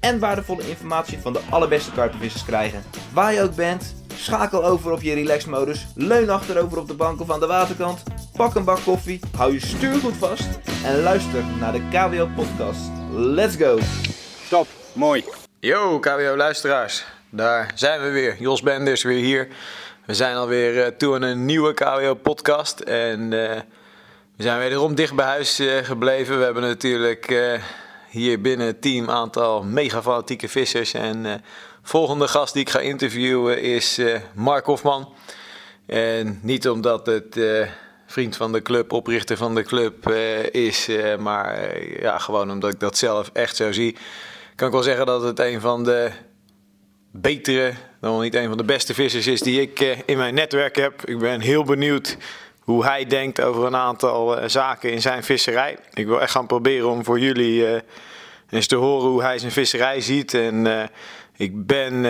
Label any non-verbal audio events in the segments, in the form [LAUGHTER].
en waardevolle informatie van de allerbeste karpenvissers krijgen. Waar je ook bent, schakel over op je relaxmodus, leun achterover op de bank of aan de waterkant, pak een bak koffie, hou je stuur goed vast en luister naar de KWO podcast. Let's go! Top, mooi. Yo, KWO luisteraars. Daar zijn we weer. Jos Benders weer hier. We zijn alweer uh, toe aan een nieuwe KWO podcast. En uh, we zijn wederom dicht bij huis uh, gebleven. We hebben natuurlijk hier binnen het team aantal mega fanatieke vissers. En volgende gast die ik ga interviewen is Mark Hofman. En niet omdat het vriend van de club, oprichter van de club is, maar ja, gewoon omdat ik dat zelf echt zo zie kan ik wel zeggen dat het een van de betere, dan wel niet een van de beste vissers is die ik uh, in mijn netwerk heb. Ik ben heel benieuwd hoe hij denkt over een aantal uh, zaken in zijn visserij. Ik wil echt gaan proberen om voor jullie uh, eens te horen hoe hij zijn visserij ziet. En ik ben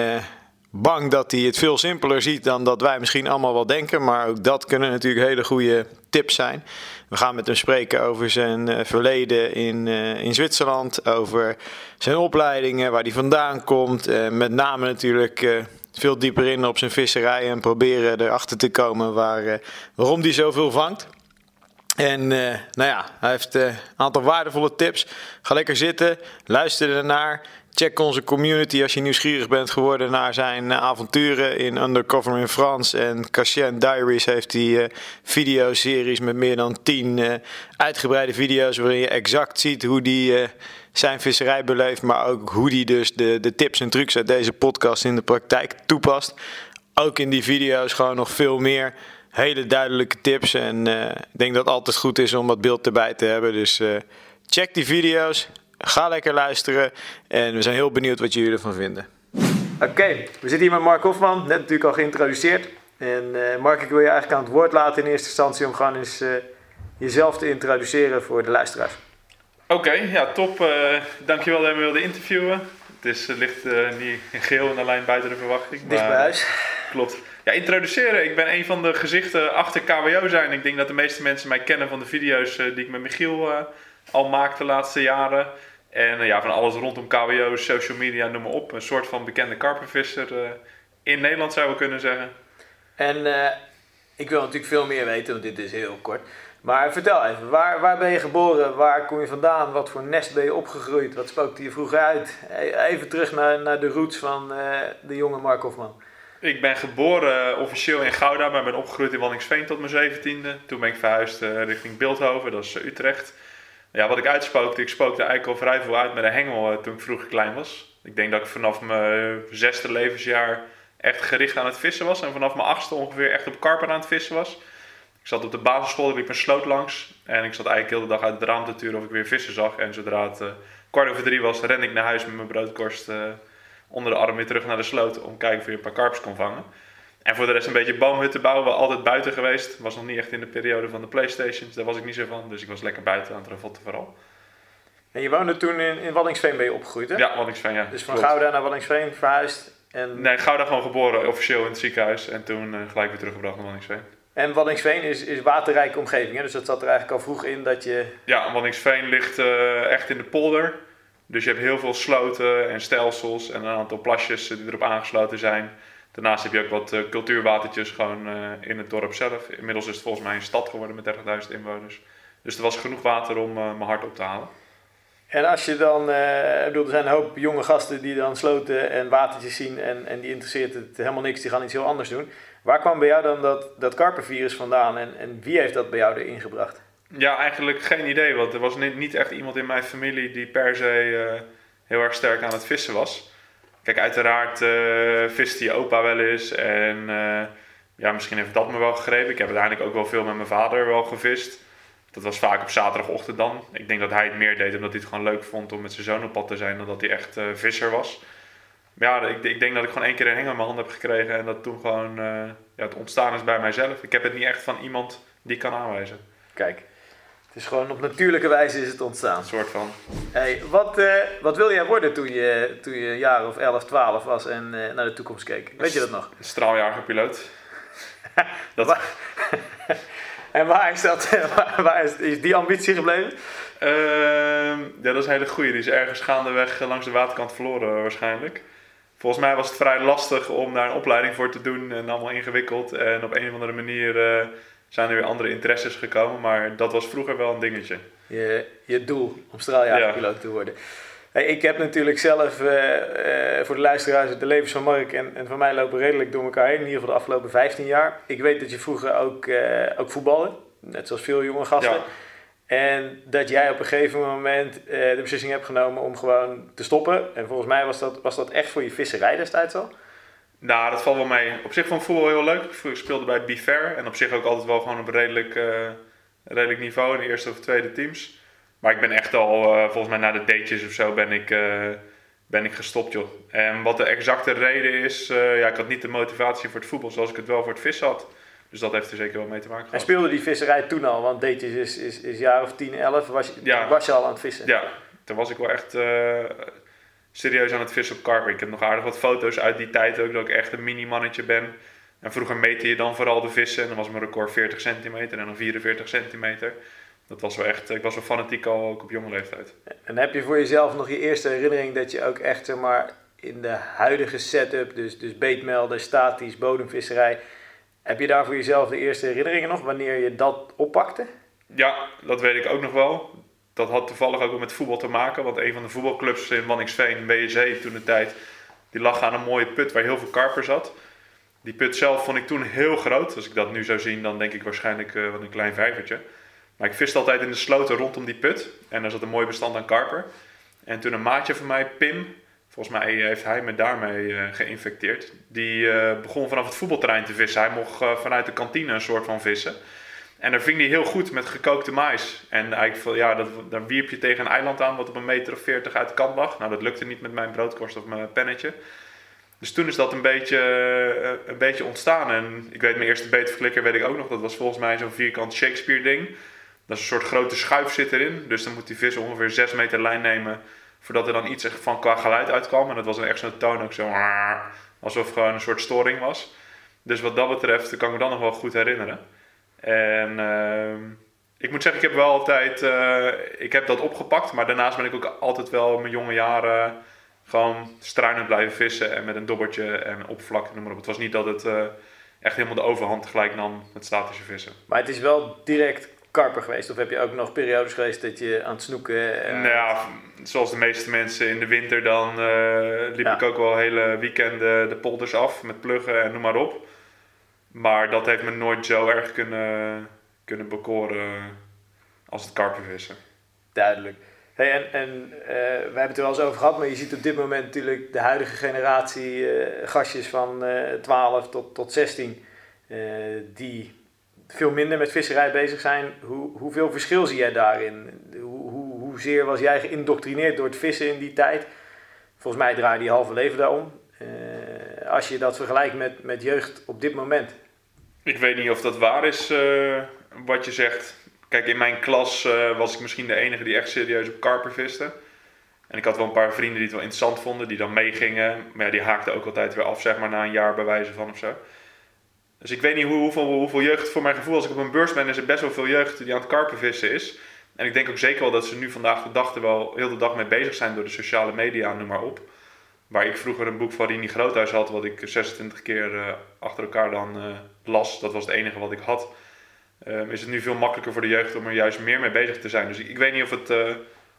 bang dat hij het veel simpeler ziet dan dat wij misschien allemaal wel denken. Maar ook dat kunnen natuurlijk hele goede tips zijn. We gaan met hem spreken over zijn uh, verleden in, in Zwitserland, over zijn opleidingen, waar hij vandaan komt. Met name natuurlijk veel dieper in op zijn visserij en proberen erachter te komen waar, waarom hij zoveel vangt. En nou ja, hij heeft een aantal waardevolle tips. Ga lekker zitten, luister ernaar. Check onze community als je nieuwsgierig bent geworden naar zijn avonturen in Undercover in France. En Cassien Diaries heeft die videoseries met meer dan 10 uh, uitgebreide video's waarin je exact ziet hoe die zijn visserij beleeft. Maar ook hoe die dus de, de tips en trucs uit deze podcast in de praktijk toepast. Ook in die video's gewoon nog veel meer hele duidelijke tips. En ik denk dat het altijd goed is om wat beeld erbij te hebben. Dus check die video's. Ga lekker luisteren en we zijn heel benieuwd wat jullie ervan vinden. Oké, okay, we zitten hier met Mark Hofman, net natuurlijk al geïntroduceerd. En uh, Mark, ik wil je eigenlijk aan het woord laten in eerste instantie om gewoon eens uh, jezelf te introduceren voor de luisteraars. Oké, okay, ja top. Uh, dankjewel dat je me wilde interviewen. Het is, ligt niet in geel in de lijn buiten de verwachting. Dicht bij huis. Klopt. Ja, introduceren. Ik ben een van de gezichten achter KWO zijn. Ik denk dat de meeste mensen mij kennen van de video's die ik met Michiel al maak de laatste jaren. En ja, van alles rondom KWO, social media, noem maar op. Een soort van bekende karpenvisser uh, in Nederland zou we kunnen zeggen. En ik wil natuurlijk veel meer weten, want dit is heel kort. Maar vertel even, waar, waar ben je geboren? Waar kom je vandaan? Wat voor nest ben je opgegroeid? Wat spookte je vroeger uit? Even terug naar, naar de roots van de jonge Mark Hofman. Ik ben geboren officieel in Gouda, maar ben opgegroeid in Wallingsveen tot mijn zeventiende. Toen ben ik verhuisd richting Beeldhoven, dat is Utrecht. Ja, wat ik uitspookte, ik spookte eigenlijk al vrij veel uit met een hengel toen ik vroeger klein was. Ik denk dat ik vanaf mijn zesde levensjaar echt gericht aan het vissen was. En vanaf mijn achtste ongeveer echt op karper aan het vissen was. Ik zat op de basisschool, ik liep een sloot langs. En ik zat eigenlijk heel de dag uit het raam te turen of ik weer vissen zag. En zodra het kwart over drie was, rende ik naar huis met mijn broodkorst onder de arm weer terug naar de sloot. Om te kijken of je een paar karpers kon vangen. En voor de rest een beetje boomhutten bouwen. We altijd buiten geweest. Was nog niet echt in de periode van de Playstations. Daar was ik niet zo van. Dus ik was lekker buiten aan het ravotten vooral. En je woonde toen in, in Wallingsveen ben je opgegroeid hè? Ja, Wallingsveen ja. Dus van Klopt. Gouda naar Wallingsveen verhuisd? En... Nee, Gouda gewoon geboren officieel in het ziekenhuis. En toen uh, gelijk weer teruggebracht naar Wallingsveen. En Wallingsveen is, is waterrijke omgeving hè? Dus dat zat er eigenlijk al vroeg in dat je... Ja, Wallingsveen ligt uh, echt in de polder. Dus je hebt heel veel sloten en stelsels en een aantal plasjes die erop aangesloten zijn. Daarnaast heb je ook wat uh, cultuurwatertjes gewoon uh, in het dorp zelf. Inmiddels is het volgens mij een stad geworden met 30.000 inwoners. Dus er was genoeg water om uh, mijn hart op te halen. En als je dan, ik bedoel, er zijn een hoop jonge gasten die dan sloten en watertjes zien en, en die interesseert het helemaal niks, die gaan iets heel anders doen. Waar kwam bij jou dan dat, dat karpenvirus vandaan en, en wie heeft dat bij jou erin gebracht? Ja, eigenlijk geen idee, want er was niet, echt iemand in mijn familie die per se heel erg sterk aan het vissen was. Kijk, uiteraard uh, viste je opa wel eens. En uh, ja, misschien heeft dat me wel gegrepen. Ik heb uiteindelijk ook wel veel met mijn vader wel gevist. Dat was vaak op zaterdagochtend dan. Ik denk dat hij het meer deed omdat hij het gewoon leuk vond om met zijn zoon op pad te zijn dan dat hij echt visser was. Maar ja, ik, ik denk dat ik gewoon één keer een hengel in mijn hand heb gekregen en dat toen gewoon eh, ja, het ontstaan is bij mijzelf. Ik heb het niet echt van iemand die kan aanwijzen. Kijk, het is gewoon op natuurlijke wijze is het ontstaan. Een soort van. Hey, wat, eh, wat wil jij worden toen je, toen je een jaar of 11, 12 was en eh, naar de toekomst keek? Weet je dat nog? Een straaljagerpiloot. [LAUGHS] dat, [LAUGHS] en waar is, dat, [LAUGHS] waar, waar is, is die ambitie gebleven? Ehm, ja, dat is een hele goeie. Die is ergens gaandeweg eh, langs de waterkant verloren waarschijnlijk. Volgens mij was het vrij lastig om daar een opleiding voor te doen en allemaal ingewikkeld. En op een of andere manier zijn er weer andere interesses gekomen, maar dat was vroeger wel een dingetje. Je, je doel om straaljagerpiloot te worden. Hey, ik heb natuurlijk zelf eh, eh, voor de luisteraars de levens van Mark en, en van mij lopen redelijk door elkaar heen. In ieder geval de afgelopen 15 jaar. Ik weet dat je vroeger ook, eh ook voetbalde, net zoals veel jonge gasten. Ja. En dat jij op een gegeven moment de beslissing hebt genomen om gewoon te stoppen. En volgens mij was dat, was dat echt voor je visserij destijds al. Nou, dat valt wel mee. Op zich vond ik voetbal heel leuk. Ik speelde bij Be Fair en op zich ook altijd wel gewoon op een redelijk, eh, redelijk niveau in de eerste of tweede teams. Maar ik ben echt al, eh, volgens mij na de datejes of zo, ben ik, eh, ben ik gestopt, joh. En wat de exacte reden is, ja, ik had niet de motivatie voor het voetbal zoals ik het wel voor het vissen had. Dus dat heeft er zeker wel mee te maken En gehad. speelde die visserij toen al, want Deetjes is, is, is jaar of 10, 11, was je, Ja. was je al aan het vissen. Ja, toen was ik wel echt serieus aan het vissen op karper. Ik heb nog aardig wat foto's uit die tijd ook, dat ik echt een mini-mannetje ben. En vroeger meette je dan vooral de vissen. En dan was mijn record 40 centimeter en dan 44 centimeter. Dat was wel echt, ik was wel fanatiek al ook op jonge leeftijd. En heb je voor jezelf nog je eerste herinnering dat je ook echt zeg maar, in de huidige setup, dus, dus beetmelden, statisch, bodemvisserij, heb je daar voor jezelf de eerste herinneringen nog, wanneer je dat oppakte? Ja, dat weet ik ook nog wel. Dat had toevallig ook met voetbal te maken. Want een van de voetbalclubs in Wanningsveen, BSC toen de tijd, die lag aan een mooie put waar heel veel karper zat. Die put zelf vond ik toen heel groot. Als ik dat nu zou zien, dan denk ik waarschijnlijk eh, wat een klein vijvertje. Maar ik viste altijd in de sloten rondom die put. En daar zat een mooi bestand aan karper. En toen een maatje van mij, Pim, volgens mij heeft hij me daarmee eh, geïnfecteerd. Die eh, begon vanaf het voetbalterrein te vissen. Hij mocht vanuit de kantine een soort van vissen. En daar ving hij heel goed met gekookte mais. En eigenlijk, ja, dat, dan wierp je tegen een eiland aan wat op een meter of veertig uit de kant lag. Nou, dat lukte niet met mijn broodkorst of mijn pennetje. Dus toen is dat een beetje, eh, een beetje ontstaan. En ik weet, mijn eerste beetverklikker weet ik ook nog. Dat was volgens mij zo'n vierkant Shakespeare ding. Dat is een soort grote schuif zit erin. Dus dan moet die vis ongeveer 6 meter lijn nemen. Voordat er dan iets van qua geluid uitkwam. En dat was dan echt zo'n toon ook zo. Alsof gewoon een soort storing was. Dus wat dat betreft kan ik me dan nog wel goed herinneren. En ehm, ik moet zeggen, ik heb wel altijd, eh, ik heb dat opgepakt, maar daarnaast ben ik ook altijd wel in mijn jonge jaren gewoon struinend blijven vissen en met een dobbertje en oppervlak, noem maar op. Het was niet dat het eh, echt helemaal de overhand gelijk nam met statische vissen. Maar het is wel direct karper geweest, of heb je ook nog periodes geweest dat je aan het snoeken... eh, Nou ja, zoals de meeste mensen in de winter, dan liep Ja. ik ook wel hele weekenden de polders af met pluggen en noem maar op. Maar dat heeft me nooit zo erg kunnen, kunnen bekoren als het karpervissen. Duidelijk. Hey, en en eh, we hebben het er wel eens over gehad, maar je ziet op dit moment natuurlijk de huidige generatie eh, gastjes van eh 12 tot, tot 16 eh, die veel minder met visserij bezig zijn. Hoe, hoeveel verschil zie jij daarin? Hoe, hoe, hoezeer was jij geïndoctrineerd door het vissen in die tijd? Volgens mij draaide je halve leven daarom. Eh, als je dat vergelijkt met, met jeugd op dit moment. Ik weet niet of dat waar is eh, wat je zegt. Kijk, in mijn klas eh, was ik misschien de enige die echt serieus op karper viste. En ik had wel een paar vrienden die het wel interessant vonden, die dan meegingen. Maar ja, die haakten ook altijd weer af, zeg maar, na een jaar bij wijze van of zo. Dus ik weet niet hoe, hoeveel, hoeveel jeugd, voor mijn gevoel, als ik op een beurs ben, is er best wel veel jeugd die aan het karper vissen is. En ik denk ook zeker wel dat ze nu vandaag de dag er wel heel de dag mee bezig zijn door de sociale media, noem maar op. Waar ik vroeger een boek van Rini Groothuis had, wat ik 26 keer eh, achter elkaar dan eh, las. Dat was het enige wat ik had. Ehm, is het nu veel makkelijker voor de jeugd om er juist meer mee bezig te zijn. Dus ik, ik weet niet of het... eh,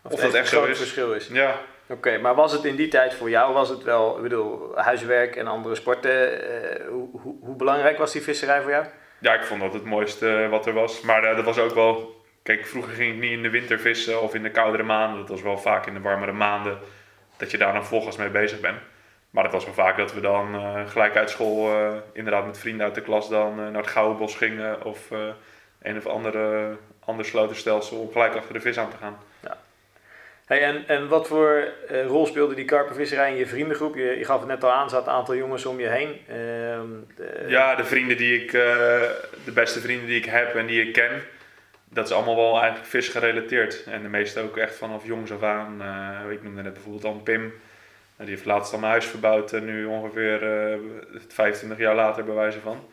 Of dat het echt zo is. verschil is. ja, Oké, maar was het in die tijd voor jou, was het wel, ik bedoel, huiswerk en andere sporten, hoe, hoe, hoe belangrijk was die visserij voor jou? ja, ik vond dat het mooiste wat er was. Maar dat was ook wel... Kijk, vroeger ging ik niet in de winter vissen of in de koudere maanden. Dat was wel vaak in de warmere maanden dat je daar dan volgens mee bezig bent. Maar het was wel vaak dat we dan eh, gelijk uit school, eh, inderdaad met vrienden uit de klas, dan eh, naar het Gouwenbos gingen. Of een of andere, ander slotenstelsel om gelijk achter de vis aan te gaan. Hey, en, en wat voor rol speelde die karpenvisserij in je vriendengroep? Je, je gaf het net al aan, er zat een aantal jongens om je heen. Uh, ja, de vrienden die ik, de beste vrienden die ik heb en die ik ken, dat is allemaal wel eigenlijk visgerelateerd. En de meeste ook echt vanaf jongs af aan. ik noemde net bijvoorbeeld al Pim. Die heeft laatst al mijn huis verbouwd, nu ongeveer 25 jaar later bij wijze van.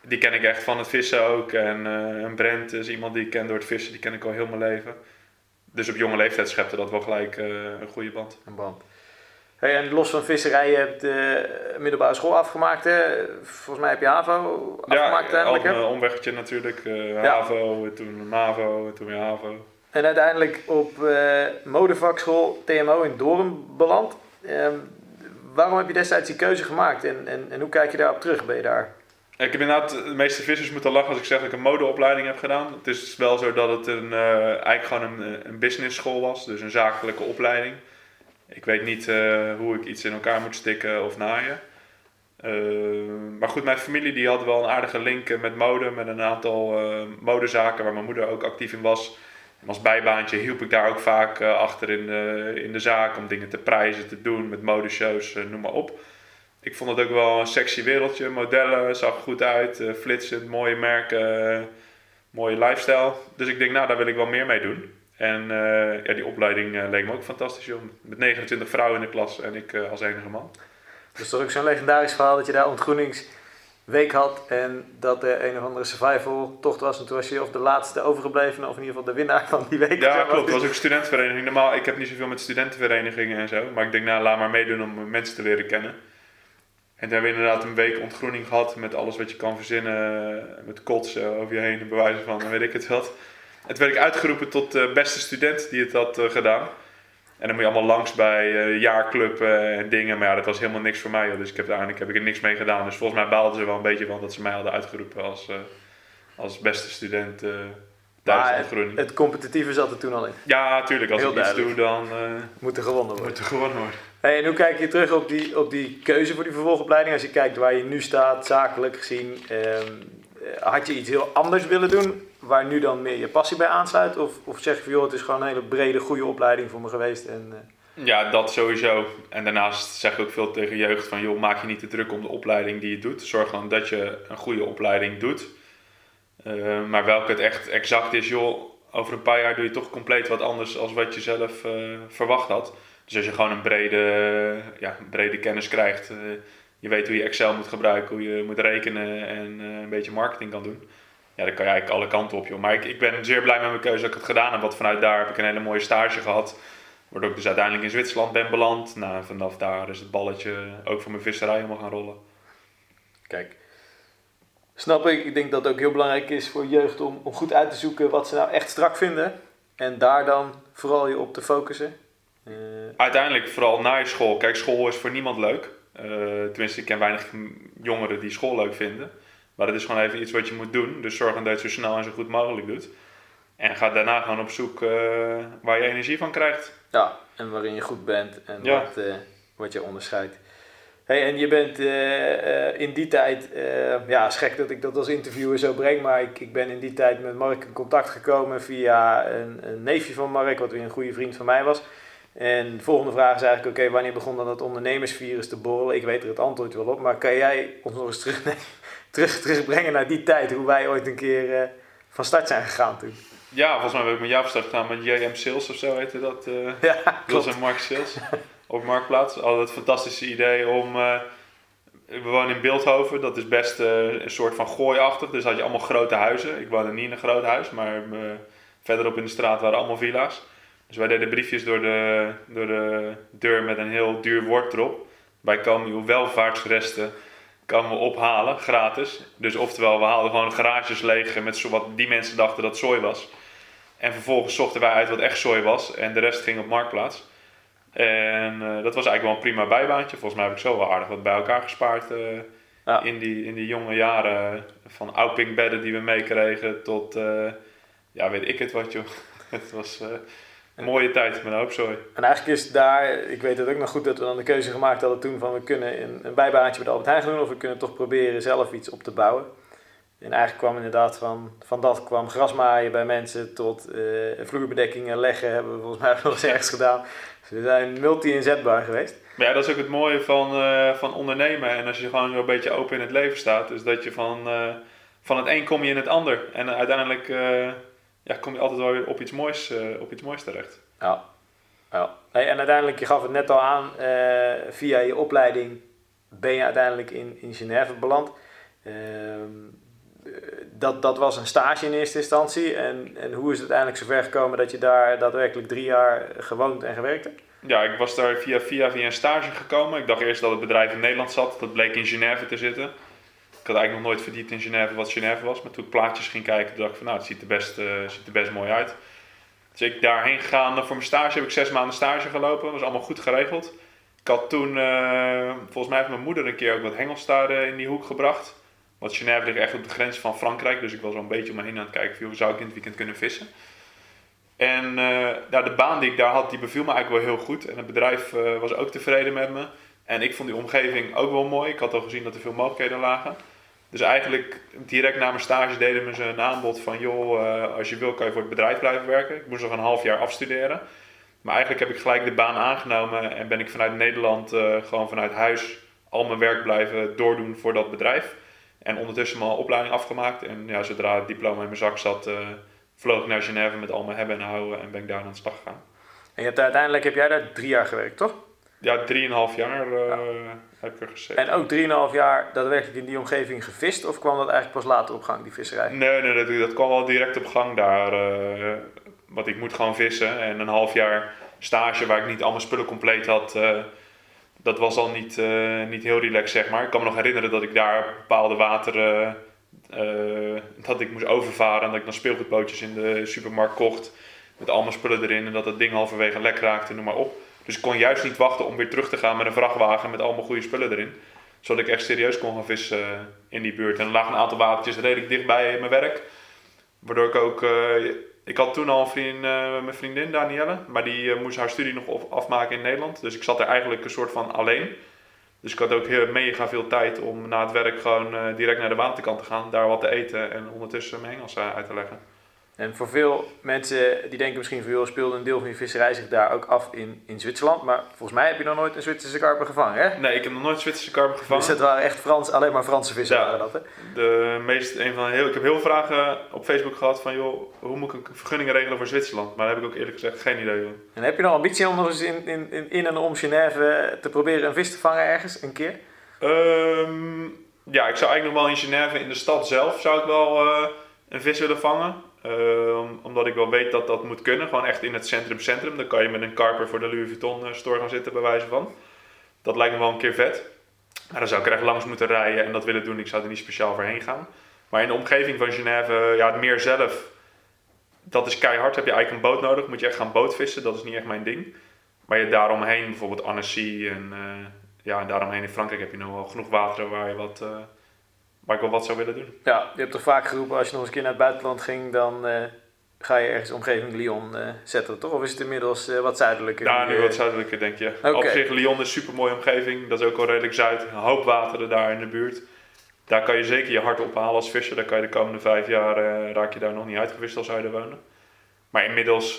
Die ken ik echt van het vissen ook. En, en Brent is iemand die ik ken door het vissen, die ken ik al heel mijn leven dus op jonge leeftijd schepte dat wel gelijk een goede band. Een band. Hey, en los van visserij, je hebt de middelbare school afgemaakt. Hè? Volgens mij heb je HAVO afgemaakt ja, uiteindelijk. Ja, een omweggetje natuurlijk. Uh, HAVO, toen MAVO, toen weer HAVO. En uiteindelijk op uh, modevakschool TMO in Doorn beland. Ehm, waarom heb je destijds die keuze gemaakt en, en, en hoe kijk je daarop terug? Ben je daar ik heb inderdaad, de meeste vissers moeten lachen als ik zeg dat ik een modeopleiding heb gedaan. Het is wel zo dat het een, eigenlijk gewoon een, een business school was, dus een zakelijke opleiding. Ik weet niet uh, hoe ik iets in elkaar moet stikken of naaien. Uh, maar goed, mijn familie die had wel een aardige link met mode, met een aantal modezaken waar mijn moeder ook actief in was. En als bijbaantje hielp ik daar ook vaak achter in de, in de zaak om dingen te prijzen, te doen, met modeshows, noem maar op ik vond het ook wel een sexy wereldje. Modellen, zag goed uit, flitsend, mooie merken, mooie lifestyle. Dus ik denk, nou, daar wil ik wel meer mee doen. En uh, ja, die opleiding leek me ook fantastisch, joh. Met 29 vrouwen in de klas en ik als enige man. Dus toch ook zo'n legendarisch verhaal dat je daar ontgroeningsweek had en dat er een of andere survival tocht was. En toen was je of de laatste overgeblevene of in ieder geval de winnaar van die week. Ja, klopt. Het was ook studentenvereniging. Normaal, ik heb niet zoveel met studentenverenigingen en zo. Maar ik denk, nou, laat maar meedoen om mensen te leren kennen. En daar hebben we inderdaad een week ontgroening gehad met alles wat je kan verzinnen. Met kotsen over je heen en bewijzen van, weet ik het wat. Het werd ik uitgeroepen tot de beste student die het had eh, gedaan. En dan moet je allemaal langs bij uh, jaarclub en dingen. Maar ja, dat was helemaal niks voor mij. Dus ik heb, uiteindelijk heb ik er niks mee gedaan. Dus volgens mij baalden ze wel een beetje van dat ze mij hadden uitgeroepen als, als beste student tijdens de Het competitieve zat er toen al in. Ja, natuurlijk. Als Heel ik iets doe, dan moet er gewonnen worden. Moet er gewonnen worden. Hey, en hoe kijk je terug op die, op die keuze voor die vervolgopleiding? Als je kijkt waar je nu staat, zakelijk gezien, ehm, had je iets heel anders willen doen waar nu dan meer je passie bij aansluit? Of, of zeg je van joh, het is gewoon een hele brede, goede opleiding voor me geweest? En, uh... Ja, dat sowieso. En daarnaast zeg ik ook veel tegen jeugd van joh, maak je niet te druk om de opleiding die je doet. Zorg dan dat je een goede opleiding doet. Uh, maar welke het echt exact is, joh, over een paar jaar doe je toch compleet wat anders als wat je zelf uh, verwacht had. Dus als je gewoon een brede, ja, brede kennis krijgt, je weet hoe je Excel moet gebruiken, hoe je moet rekenen en een beetje marketing kan doen. Ja, dan kan je eigenlijk alle kanten op, joh. Maar ik, ik ben zeer blij met mijn keuze dat ik het gedaan heb, want vanuit daar heb ik een hele mooie stage gehad. Waardoor ik dus uiteindelijk in Zwitserland ben beland. Nou, vanaf daar is het balletje ook voor mijn visserij helemaal gaan rollen. Kijk, snap ik. Ik denk dat het ook heel belangrijk is voor jeugd om, om goed uit te zoeken wat ze nou echt strak vinden. En daar dan vooral je op te focussen. Uh, Uiteindelijk vooral na je school. Kijk, school is voor niemand leuk. Uh, tenminste, ik ken weinig jongeren die school leuk vinden. Maar het is gewoon even iets wat je moet doen. Dus zorg dat je het zo snel en zo goed mogelijk doet. En ga daarna gewoon op zoek uh, waar je energie van krijgt. Ja, en waarin je goed bent en ja. wat, wat je onderscheidt. Hey, en je bent in die tijd, ja, is gek dat ik dat als interviewer zo breng, maar ik, ik ben in die tijd met Mark in contact gekomen via een, een neefje van Mark, wat weer een goede vriend van mij was. En de volgende vraag is eigenlijk, oké, wanneer begon dan het ondernemersvirus te borrelen? Ik weet er het antwoord wel op, maar kan jij ons nog eens terug, nee, terug, terugbrengen naar die tijd, hoe wij ooit een keer uh, van start zijn gegaan toen? Ja, volgens mij heb ik met jou van start gegaan met JM Sales of zo heette dat. Uh, [LAUGHS] ja, Wils en Mark Sales op Marktplaats. Altijd het fantastische idee om... Uh, we wonen in Beeldhoven, dat is best een soort van gooiachtig. Dus had je allemaal grote huizen. Ik woonde niet in een groot huis, maar verderop in de straat waren allemaal villa's. Dus wij deden briefjes door de, door de deur met een heel duur woord erop. Wij komen uw welvaartsresten komen we ophalen, gratis. Dus oftewel, we haalden gewoon garages leeg met wat die mensen dachten dat zooi was. En vervolgens zochten wij uit wat echt zooi was en de rest ging op marktplaats. En uh, dat was eigenlijk wel een prima bijbaantje. Volgens mij heb ik zo wel aardig wat bij elkaar gespaard uh, in, die, in die jonge jaren. Van outpinkbedden die we meekregen tot, uh, ja weet ik het wat joh. [LAUGHS] het was mooie tijd met een hoop zooi. En eigenlijk is daar, ik weet het ook nog goed dat we dan de keuze gemaakt hadden toen van we kunnen een, een bijbaantje met Albert Heijn doen of we kunnen toch proberen zelf iets op te bouwen. En eigenlijk kwam inderdaad van, van dat kwam grasmaaien bij mensen tot uh, vloerbedekkingen leggen, hebben we volgens mij [LAUGHS] nog eens ergens gedaan. Dus we zijn multi-inzetbaar geweest. Maar ja, dat is ook het mooie van, uh, van ondernemen. En als je gewoon een beetje open in het leven staat, is dat je van, uh, van het een kom je in het ander. En uiteindelijk ja, kom je altijd wel weer op iets moois, op iets moois terecht. Ja, ja. En uiteindelijk, je gaf het net al aan, via je opleiding ben je uiteindelijk in, in Genève beland. Ehm, dat, dat was een stage in eerste instantie. En, en hoe is het uiteindelijk zover gekomen dat je daar daadwerkelijk drie jaar gewoond en gewerkt hebt? Ja, ik was daar via, via, via een stage gekomen. Ik dacht eerst dat het bedrijf in Nederland zat. Dat bleek in Genève te zitten. Ik had eigenlijk nog nooit verdiept in Genève wat Genève was. Maar toen ik plaatjes ging kijken, dacht ik van nou, het ziet er best, uh, ziet er best mooi uit. Dus ik daarheen gegaan. Voor mijn stage heb ik zes maanden stage gelopen. Dat was allemaal goed geregeld. Ik had toen, uh, volgens mij heeft mijn moeder een keer ook wat hengelstaden in die hoek gebracht. Want Genève ligt echt op de grens van Frankrijk. Dus ik was al een beetje om me heen aan het kijken hoe zou ik in het weekend kunnen vissen. En ja, de baan die ik daar had, die beviel me eigenlijk wel heel goed. En het bedrijf was ook tevreden met me. En ik vond die omgeving ook wel mooi. Ik had al gezien dat er veel mogelijkheden lagen. Dus eigenlijk direct na mijn stage deden ze een aanbod van... joh, uh, als je wil kan je voor het bedrijf blijven werken. Ik moest nog een half jaar afstuderen. Maar eigenlijk heb ik gelijk de baan aangenomen en ben ik vanuit Nederland gewoon vanuit huis al mijn werk blijven doordoen voor dat bedrijf. En ondertussen mijn opleiding afgemaakt. En ja, zodra het diploma in mijn zak zat, uh, vloog ik naar Genève met al mijn hebben en houden en ben ik daar aan de slag gegaan. En je hebt uiteindelijk heb jij daar drie jaar gewerkt, toch? Ja, drieënhalf jaar uh, ja. Heb gezeten. En ook drieënhalf jaar daadwerkelijk in die omgeving gevist? Of kwam dat eigenlijk pas later op gang, die visserij? Nee, nee dat, dat kwam wel direct op gang daar. Uh, want ik moet gewoon vissen. En een half jaar stage waar ik niet al mijn spullen compleet had dat was al niet, uh, niet heel relaxed, zeg maar. Ik kan me nog herinneren dat ik daar bepaalde wateren, dat ik moest overvaren en dat ik dan speelgoedbootjes in de supermarkt kocht. Met al mijn spullen erin en dat het ding halverwege lek raakte, noem maar op. Dus ik kon juist niet wachten om weer terug te gaan met een vrachtwagen met allemaal goede spullen erin. Zodat ik echt serieus kon gaan vissen uh, in die buurt. En er lagen een aantal watertjes redelijk dicht bij mijn werk. Waardoor ik ook ik had toen al een vriend, uh, mijn vriendin Danielle, maar die moest haar studie nog afmaken in Nederland. Dus ik zat er eigenlijk een soort van alleen. Dus ik had ook heel, mega veel tijd om na het werk gewoon direct naar de waterkant te gaan, daar wat te eten en ondertussen mijn Engels uit te leggen. En voor veel mensen die denken misschien van joh, speelde een deel van je visserij zich daar ook af in, in Zwitserland. Maar volgens mij heb je nog nooit een Zwitserse karper gevangen, hè? Nee, ik heb nog nooit Zwitserse karper gevangen. Dus het waren echt Frans, alleen maar Franse vissen ja, dat, hè? De meest, een van heel, ik heb heel veel vragen op Facebook gehad van joh, hoe moet ik een vergunning regelen voor Zwitserland? Maar daar heb ik ook eerlijk gezegd geen idee van. En heb je nog ambitie om nog eens in, in, in en om Genève te proberen een vis te vangen ergens, een keer? Um, ja, ik zou eigenlijk nog wel in Genève, in de stad zelf, zou ik wel uh, een vis willen vangen. Uh, omdat ik wel weet dat dat moet kunnen. Gewoon echt in het centrum centrum. Dan kan je met een karper voor de Louis Vuitton uh, store gaan zitten bij wijze van. Dat lijkt me wel een keer vet. Maar dan zou ik er echt langs moeten rijden en dat willen doen. Ik zou er niet speciaal voor heen gaan. Maar in de omgeving van Genève, ja, het meer zelf. Dat is keihard. Heb je eigenlijk een boot nodig. Moet je echt gaan bootvissen. Dat is niet echt mijn ding. Maar je daaromheen, bijvoorbeeld Annecy en, uh, ja, en daaromheen in Frankrijk heb je nog wel genoeg water waar je wat ik wel wat zou willen doen. Ja, je hebt toch vaak geroepen als je nog eens een keer naar het buitenland ging, dan uh, ga je ergens omgeving Lyon uh, zetten, toch? Of is het inmiddels uh, wat zuidelijker? Ja, nu wat zuidelijker denk je. Okay. Op zich, Lyon is een super mooie omgeving. Dat is ook al redelijk zuid. Een hoop wateren daar in de buurt. Daar kan je zeker je hart ophalen als visser. Daar kan je de komende vijf jaar, raak je daar nog niet uitgevist als zuiden wonen. Maar inmiddels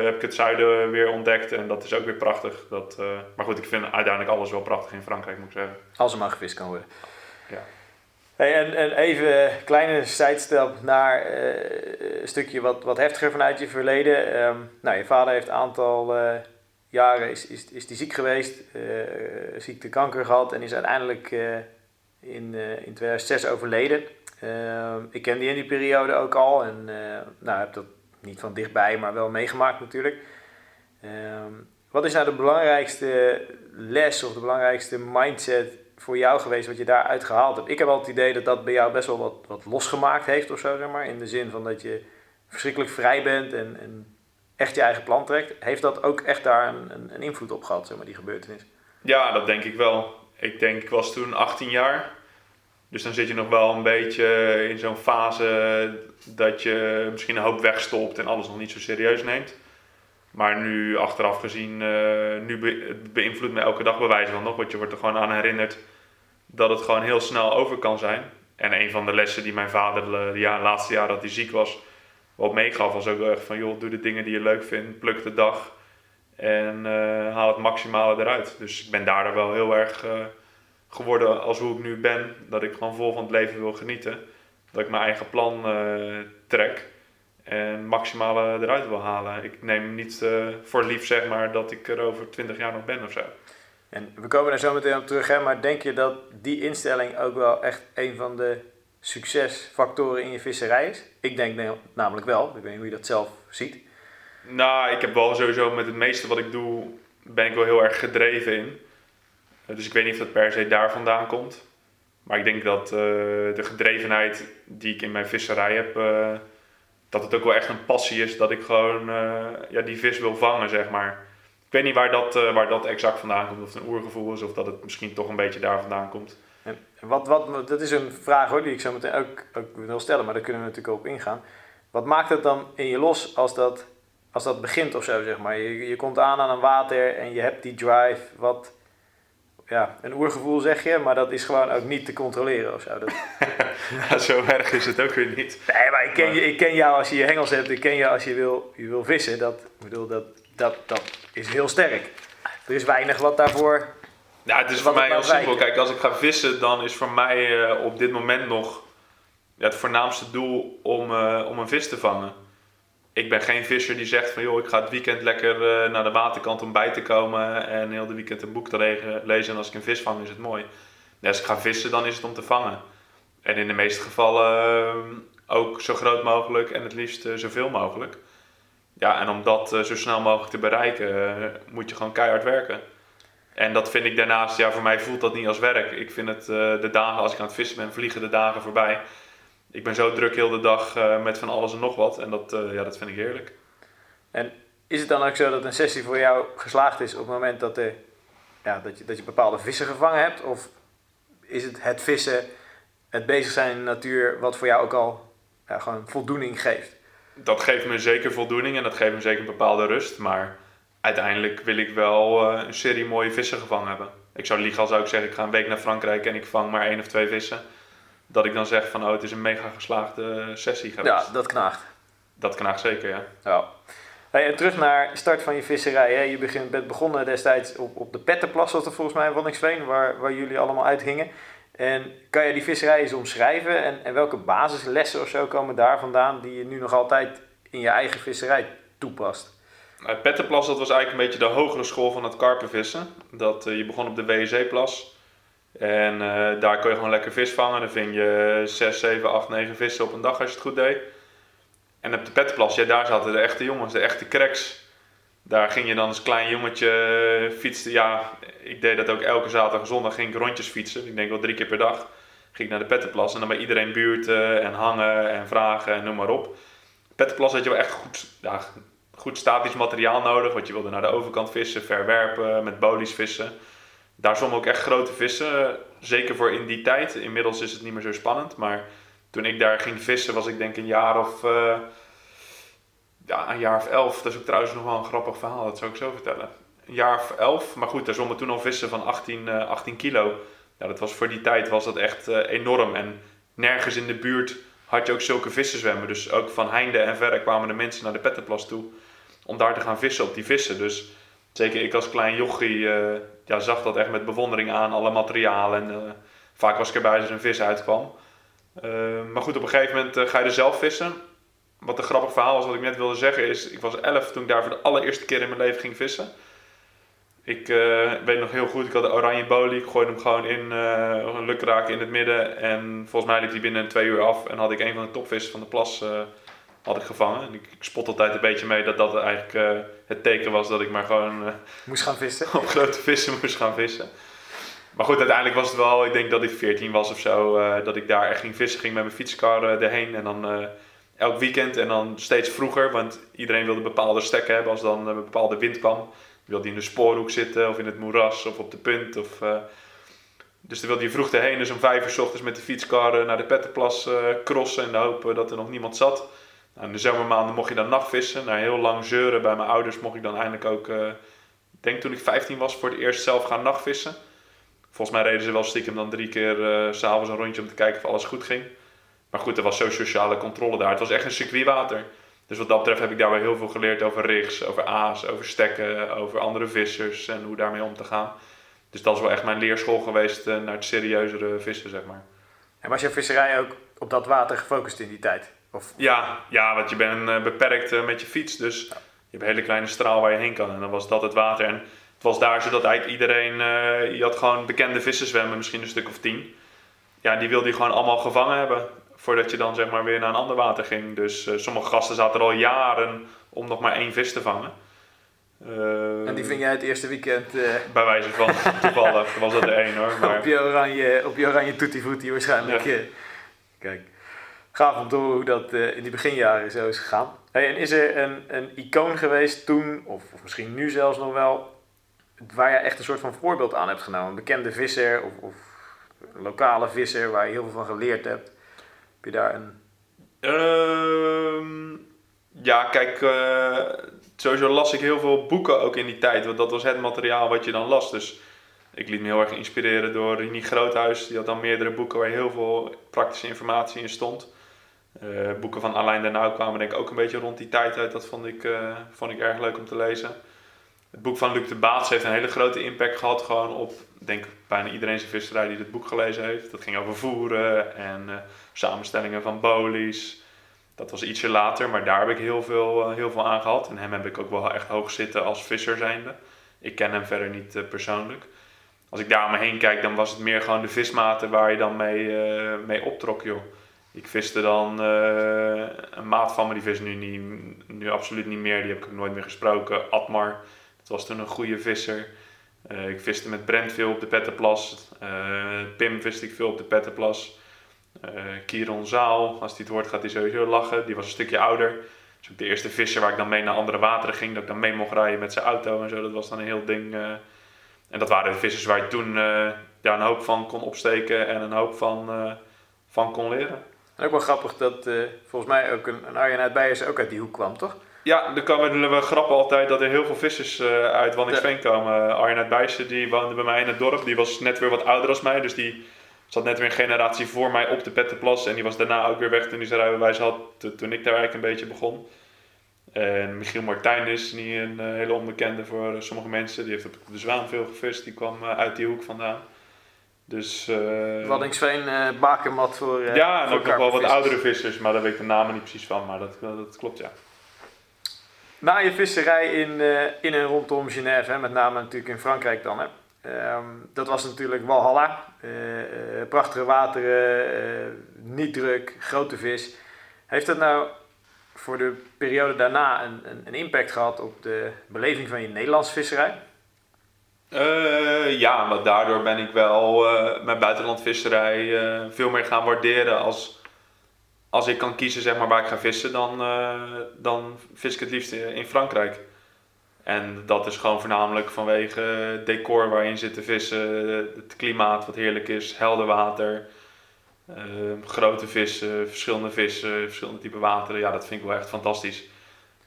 heb ik het zuiden weer ontdekt en dat is ook weer prachtig. Dat, maar goed, ik vind uiteindelijk alles wel prachtig in Frankrijk, moet ik zeggen. Als er maar gevist kan worden. Ja. En, en, even een kleine sidestep naar uh, een stukje wat, wat heftiger vanuit je verleden. Um, nou, je vader heeft een aantal uh, jaren is, is, is die ziek geweest, uh, ziekte kanker gehad en is uiteindelijk in, in 2006 overleden. Ehm, ik ken die in die periode ook al en nou, heb dat niet van dichtbij, maar wel meegemaakt natuurlijk. Um, wat is nou de belangrijkste les of de belangrijkste mindset voor jou geweest wat je daaruit gehaald hebt? Ik heb wel het idee dat dat bij jou best wel wat, wat losgemaakt heeft of zo, zeg maar. In de zin van dat je verschrikkelijk vrij bent en, en echt je eigen plan trekt. Heeft dat ook echt daar een, een, invloed op gehad, zeg maar, die gebeurtenis? Ja, dat denk ik wel. Ik denk, ik was toen 18 jaar. Dus dan zit je nog wel een beetje in zo'n fase dat je misschien een hoop wegstopt en alles nog niet zo serieus neemt. Maar nu, achteraf gezien, uh, nu be beïnvloedt me elke dag bewijzen van nog. Want je wordt er gewoon aan herinnerd dat het gewoon heel snel over kan zijn. En een van de lessen die mijn vader de, ja, laatste jaar dat hij ziek was, wat meegaf, was ook echt van joh, doe de dingen die je leuk vindt, pluk de dag en eh, haal het maximale eruit. Dus ik ben daardoor wel heel erg uh, geworden als hoe ik nu ben, dat ik gewoon vol van het leven wil genieten. Dat ik mijn eigen plan uh, trek en maximale eruit wil halen. Ik neem niet voor lief zeg maar dat ik er over 20 jaar nog ben of zo. En we komen daar zo meteen op terug, hè, maar denk je dat die instelling ook wel echt een van de succesfactoren in je visserij is? Ik denk namelijk wel. Ik weet niet hoe je dat zelf ziet. Nou, ik heb wel sowieso met het meeste wat ik doe, ben ik wel heel erg gedreven in. Dus ik weet niet of dat per se daar vandaan komt. Maar ik denk dat uh, de gedrevenheid die ik in mijn visserij heb, uh, dat het ook wel echt een passie is dat ik gewoon uh, ja, die vis wil vangen, zeg maar. Ik weet niet waar dat, waar dat exact vandaan komt, of het een oergevoel is of dat het misschien toch een beetje daar vandaan komt. En wat, wat, dat is een vraag hoor, die ik zo meteen ook, ook wil stellen, maar daar kunnen we natuurlijk ook op ingaan. Wat maakt het dan in je los als dat, als dat begint of zo, zeg maar? Je, je komt aan aan een water en je hebt die drive, wat, ja, een oergevoel zeg je, maar dat is gewoon ook niet te controleren of zo. Dat... [LAUGHS] ja, zo erg is het ook weer niet. Nee, maar ik ken, Je, ik ken jou als je je hengels hebt, ik ken je als je wil, je wil vissen. Dat, ik bedoel, dat, dat, dat is heel sterk. Er is weinig wat daarvoor ja, het is voor mij heel simpel. Kijk, als ik ga vissen, dan is voor mij uh, op dit moment nog ja, het voornaamste doel om, uh, om een vis te vangen. Ik ben geen visser die zegt van joh, ik ga het weekend lekker uh, naar de waterkant om bij te komen en heel de weekend een boek te lezen en als ik een vis vang is het mooi. Nee, als ik ga vissen, dan is het om te vangen. En in de meeste gevallen ook zo groot mogelijk en het liefst zoveel mogelijk. Ja, en om dat zo snel mogelijk te bereiken, moet je gewoon keihard werken. En dat vind ik daarnaast, ja, voor mij voelt dat niet als werk. Ik vind het, uh, de dagen als ik aan het vissen ben, vliegen de dagen voorbij. Ik ben zo druk heel de dag met van alles en nog wat. En dat, ja, dat vind ik heerlijk. En is het dan ook zo dat een sessie voor jou geslaagd is op het moment dat, de, ja, dat, je, dat je bepaalde vissen gevangen hebt? Of is het het vissen, het bezig zijn in de natuur, wat voor jou ook al ja, gewoon voldoening geeft? Dat geeft me zeker voldoening en dat geeft me zeker een bepaalde rust. Maar uiteindelijk wil ik wel uh, een serie mooie vissen gevangen hebben. Ik zou liegen als zou ik zeggen, ik ga een week naar Frankrijk en ik vang maar één of twee vissen. Dat ik dan zeg van, oh, het is een mega geslaagde sessie geweest. Ja, dat knaagt. Dat knaagt zeker, ja. ja. Hey, en terug naar start van je visserij. Hè. Je begint, bent begonnen destijds op, op de Pettenplas, was er volgens mij in Wanningsveen, waar, waar jullie allemaal uithingen. En kan je die visserij eens omschrijven? En, en welke basislessen of zo komen daar vandaan die je nu nog altijd in je eigen visserij toepast? Uh, Pettenplas, dat was eigenlijk een beetje de hogere school van het karpenvissen. Dat, uh, je begon op de WEC-plas. En uh, daar kon je gewoon lekker vis vangen. Dan vind je 6, 7, 8, 9 vissen op een dag als je het goed deed. En op de Pettenplas, ja, daar zaten de echte jongens, de echte cracks. Daar ging je dan als klein jongetje fietsen. Ja, ik deed dat ook elke zaterdag en zondag ging ik rondjes fietsen. Ik denk wel drie keer per dag. Ging ik naar de Pettenplas en dan bij iedereen buurten en hangen en vragen en noem maar op. Pettenplas had je wel echt goed, ja, goed statisch materiaal nodig. Want je wilde naar de overkant vissen, verwerpen, met bolies vissen. Daar zwommen ook echt grote vissen. Zeker voor in die tijd. Inmiddels is het niet meer zo spannend. Maar toen ik daar ging vissen was ik denk een jaar of... Uh, ja, een jaar of elf. Dat is ook trouwens nog wel een grappig verhaal. Dat zou ik zo vertellen. Een jaar of elf. Maar goed, daar zwommen toen al vissen van 18, uh, 18 kilo. Ja, dat was voor die tijd was dat echt uh, enorm. En nergens in de buurt had je ook zulke vissen zwemmen. Dus ook van heinde en verre kwamen de mensen naar de Pettenplas toe om daar te gaan vissen op die vissen. Dus zeker ik als klein jochie uh, ja, zag dat echt met bewondering aan, alle materialen. En vaak was ik erbij als er een vis uitkwam. Maar goed, op een gegeven moment ga je er zelf vissen. Wat een grappig verhaal was, wat ik net wilde zeggen, is... Ik was elf toen ik daar voor de allereerste keer in mijn leven ging vissen. Ik weet nog heel goed, ik had de oranje bolie. Ik gooide hem gewoon in, een lukraak in het midden. En volgens mij liep hij binnen twee uur af. En had ik een van de topvissen van de plas had ik gevangen. En ik, ik, spot altijd een beetje mee dat dat eigenlijk uh, het teken was dat ik maar gewoon... Uh, moest gaan vissen? [LAUGHS] op grote vissen moest gaan vissen. Maar goed, uiteindelijk was het wel, ik denk dat ik 14 was of zo, uh, dat ik daar echt ging vissen. Ging met mijn fietskar erheen en dan elk weekend en dan steeds vroeger. Want iedereen wilde bepaalde stekken hebben als dan een bepaalde wind kwam. Wilde in de spoorhoek zitten of in het moeras of op de punt. Of, dus dan wilde je vroeg erheen, dus om vijf uur s ochtends met de fietskar naar de Pettenplas crossen in de hoop dat er nog niemand zat. Nou, in de zomermaanden mocht je dan nachtvissen. Na heel lang zeuren bij mijn ouders mocht ik dan eindelijk ook, uh, ik denk toen ik 15 was, voor het eerst zelf gaan nachtvissen. Volgens mij reden ze wel stiekem dan drie keer eh, s s'avonds een rondje om te kijken of alles goed ging. Maar goed, er was zo sociale controle daar. Het was echt een circuitwater. Dus wat dat betreft heb ik daar wel heel veel geleerd over rigs, over aas, over stekken, over andere vissers en hoe daarmee om te gaan. Dus dat is wel echt mijn leerschool geweest uh, naar het serieuzere vissen, zeg maar. En was jouw visserij ook op dat water gefocust in die tijd? Of? Ja, ja, want je bent uh, beperkt uh, met je fiets. Dus je hebt een hele kleine straal waar je heen kan. En dan was dat het water. En het was daar zodat eigenlijk iedereen... je had gewoon bekende vissen zwemmen, misschien een stuk of tien. Ja, die wilde je gewoon allemaal gevangen hebben. Voordat je dan zeg maar weer naar een ander water ging. Dus sommige gasten zaten er al jaren om nog maar één vis te vangen. Uh, en die ving jij het eerste weekend? Uh, bij wijze van, [LAUGHS] toevallig was dat er één hoor. [LAUGHS] Maar... op, je oranje, op je oranje waarschijnlijk. Ja. Kijk, gaaf om te horen hoe dat in die beginjaren zo is gegaan. Hey, en is er een, een icoon geweest toen, of, of, misschien nu zelfs nog wel, waar je echt een soort van voorbeeld aan hebt genomen? Een bekende visser of, of een lokale visser waar je heel veel van geleerd hebt? Je daar een... Ehm, ja, kijk sowieso las ik heel veel boeken ook in die tijd. Want dat was het materiaal wat je dan las. Dus ik liet me heel erg inspireren door Rini Groothuis. Die had dan meerdere boeken waar heel veel praktische informatie in stond. Uh, boeken van Alain de Nauw kwamen denk ik ook een beetje rond die tijd uit. Dat vond ik, uh, vond ik erg leuk om te lezen. Het boek van Luc de Baats heeft een hele grote impact gehad. Gewoon op, denk bijna iedereen zijn visserij die dit boek gelezen heeft. Dat ging over voeren en uh, samenstellingen van bolies. Dat was ietsje later, maar daar heb ik heel veel, heel veel aan gehad. En hem heb ik ook wel echt hoog zitten als visser zijnde. Ik ken hem verder niet persoonlijk. Als ik daar om me heen kijk, dan was het meer gewoon de vismaten waar je dan mee, mee optrok, joh. Ik viste dan een maat van me, die vis nu, niet, nu absoluut niet meer. Die heb ik ook nooit meer gesproken. Atmar, dat was toen een goede visser. Uh, ik viste met Brent veel op de Pettenplas. Uh, Pim viste ik veel op de Pettenplas. Kieron Zaal, als hij het hoort gaat hij sowieso lachen. Die was een stukje ouder. Dus ook de eerste visser waar ik dan mee naar andere wateren ging. Dat ik dan mee mocht rijden met zijn auto en zo. Dat was dan een heel ding. en dat waren de vissers waar je toen ja, een hoop van kon opsteken en een hoop van, van kon leren. En ook wel grappig dat volgens mij ook een, een Arjen uit Bijers ook uit die hoek kwam, toch? Ja, er komen we grappen altijd dat er heel veel vissers uh, uit Wanningsveen komen. Arjen uit Bijsen die woonde bij mij in het dorp. Die was net weer wat ouder als mij. Dus die zat net weer een generatie voor mij op de Pettenplas. En die was daarna ook weer weg toen hij zijn rijbewijs had. Toen ik daar eigenlijk een beetje begon. En Michiel Martijn is niet een uh, hele onbekende voor sommige mensen. Die heeft op de Zwaan veel gevist. Die kwam uit die hoek vandaan. Dus, uh, Waddingsveen, uh, bakermat voor. Uh, ja, en ook nog wel wat oudere vissers, maar daar weet ik de namen niet precies van, maar dat, dat klopt ja. Na je visserij in, in en rondom Genève, hè, met name natuurlijk in Frankrijk dan, hè, um, dat was natuurlijk Walhalla. prachtige wateren, niet druk, grote vis. Heeft dat nou voor de periode daarna een, een, impact gehad op de beleving van je Nederlandse visserij? Uh, ja, maar daardoor ben ik wel uh, mijn buitenlandvisserij uh, veel meer gaan waarderen. Als, als ik kan kiezen zeg maar, waar ik ga vissen, dan, dan vis ik het liefst in Frankrijk. En dat is gewoon voornamelijk vanwege het decor waarin zit te vissen, het klimaat wat heerlijk is, helder water, grote vissen, verschillende vissen, verschillende typen wateren. Ja, dat vind ik wel echt fantastisch.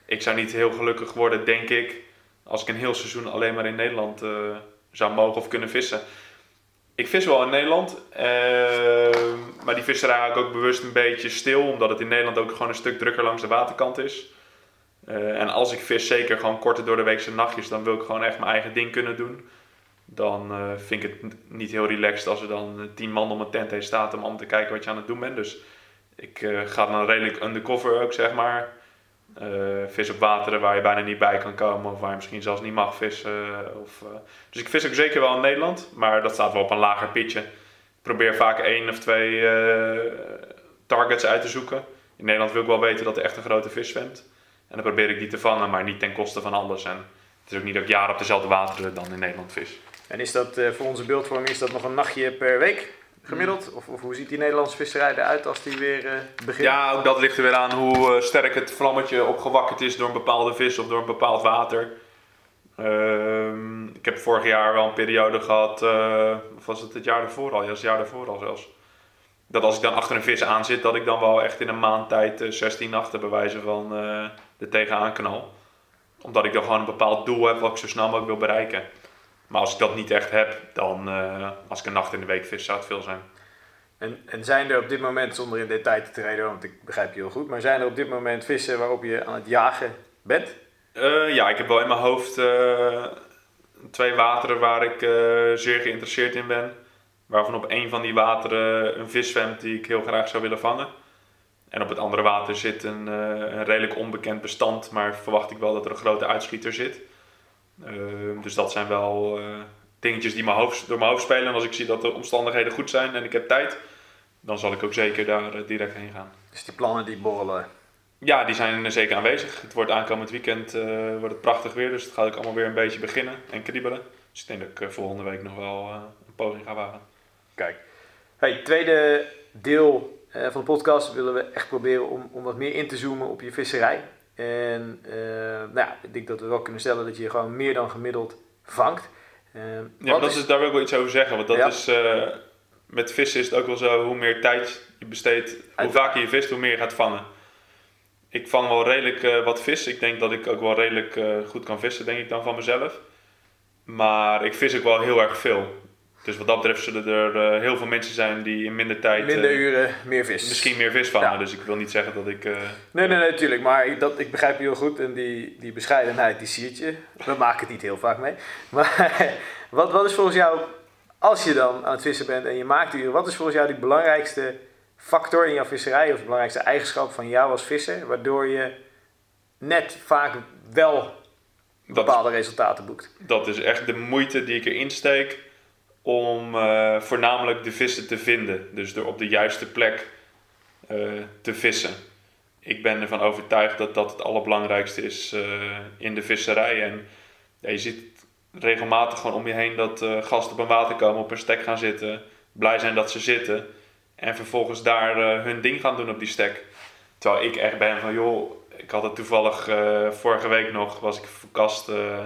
Ik zou niet heel gelukkig worden, denk ik, als ik een heel seizoen alleen maar in Nederland uh, zou mogen of kunnen vissen. Ik vis wel in Nederland, uh, maar die visserij ik ook bewust een beetje stil, omdat het in Nederland ook gewoon een stuk drukker langs de waterkant is. Uh, en als ik vis, zeker gewoon korte door de weekse nachtjes, dan wil ik gewoon echt mijn eigen ding kunnen doen. Dan vind ik het niet heel relaxed als er dan tien man om een tent heen staat om te kijken wat je aan het doen bent. Dus ik ga dan redelijk undercover ook, zeg maar. Uh, vis op wateren waar je bijna niet bij kan komen of waar je misschien zelfs niet mag vissen. Of, uh, dus ik vis ook zeker wel in Nederland, maar dat staat wel op een lager pitje. Ik probeer vaak één of twee uh, targets uit te zoeken. In Nederland wil ik wel weten dat er echt een grote vis zwemt. En dan probeer ik die te vangen, maar niet ten koste van alles. En het is ook niet dat ik jaren op dezelfde wateren dan in Nederland vis. En is dat voor onze beeldvorming is dat nog een nachtje per week? Gemiddeld? Of, of, hoe ziet die Nederlandse visserij eruit als die weer uh, begint? Ja, ook dat ligt er weer aan hoe uh, sterk het vlammetje opgewakkerd is door een bepaalde vis of door een bepaald water. Uh, ik heb vorig jaar wel een periode gehad, uh, of was het het jaar daarvoor al? Ja, het jaar daarvoor al zelfs. Dat als ik dan achter een vis aan zit, dat ik dan wel echt in een maand tijd 16 nachten bewijzen van de tegenaan knal. Omdat ik dan gewoon een bepaald doel heb wat ik zo snel mogelijk wil bereiken. Maar als ik dat niet echt heb, dan eh, als ik een nacht in de week vis, zou het veel zijn. En, en zijn er op dit moment, zonder in detail te treden, want ik begrijp je heel goed, maar zijn er op dit moment vissen waarop je aan het jagen bent? Eh, ja, ik heb wel in mijn hoofd eh, twee wateren waar ik zeer geïnteresseerd in ben. Waarvan op één van die wateren een vis zwemt die ik heel graag zou willen vangen. En op het andere water zit een, een redelijk onbekend bestand, maar verwacht ik wel dat er een grote uitschieter zit. Eh, dus dat zijn wel eh, dingetjes die mijn hoofd, door mijn hoofd spelen. En als ik zie dat de omstandigheden goed zijn en ik heb tijd, dan zal ik ook zeker daar eh, direct heen gaan. Dus die plannen die borrelen. Ja, die zijn zeker aanwezig. Het wordt aankomend weekend eh, wordt het prachtig weer, dus het gaat ook allemaal weer een beetje beginnen en kriebelen. Dus ik denk dat ik eh, volgende week nog wel eh, een poging ga wagen. Kijk. Hey, tweede deel eh, van de podcast willen we echt proberen om, om wat meer in te zoomen op je visserij. En eh, nou ja, ik denk dat we wel kunnen stellen dat je gewoon meer dan gemiddeld vangt. Eh, Ja, dat is, daar wil ik wel iets over zeggen. Want dat Ja. is, eh, met vissen is het ook wel zo, hoe meer tijd je besteedt, hoe vaker je vist, hoe meer je gaat vangen. Ik vang wel redelijk wat vis. Ik denk dat ik ook wel redelijk goed kan vissen, denk ik dan van mezelf. Maar ik vis ook wel heel erg veel. Dus wat dat betreft zullen er eh, heel veel mensen zijn die in minder tijd minder eh, uren, meer vis. misschien meer vis vangen. Ja. Dus ik wil niet zeggen dat ik... eh, Nee, nee, nee, natuurlijk. Maar ik, dat, ik begrijp je heel goed. En die, die bescheidenheid, die siert je. We maken het niet heel vaak mee. [LAUGHS] Maar wat, wat is volgens jou, als je dan aan het vissen bent en je maakt uren, wat is volgens jou die belangrijkste factor in jouw visserij, of de belangrijkste eigenschap van jou als visser, waardoor je net vaak wel is, bepaalde resultaten boekt? dat is echt de moeite die ik erin steek om eh, voornamelijk de vissen te vinden. Dus door op de juiste plek eh, te vissen. Ik ben ervan overtuigd dat dat het allerbelangrijkste is eh, in de visserij. En je ziet regelmatig gewoon om je heen dat gasten op een water komen, op een stek gaan zitten, blij zijn dat ze zitten. En vervolgens daar hun ding gaan doen op die stek. Terwijl ik echt ben van, joh, ik had het toevallig vorige week nog, was ik verkast eh,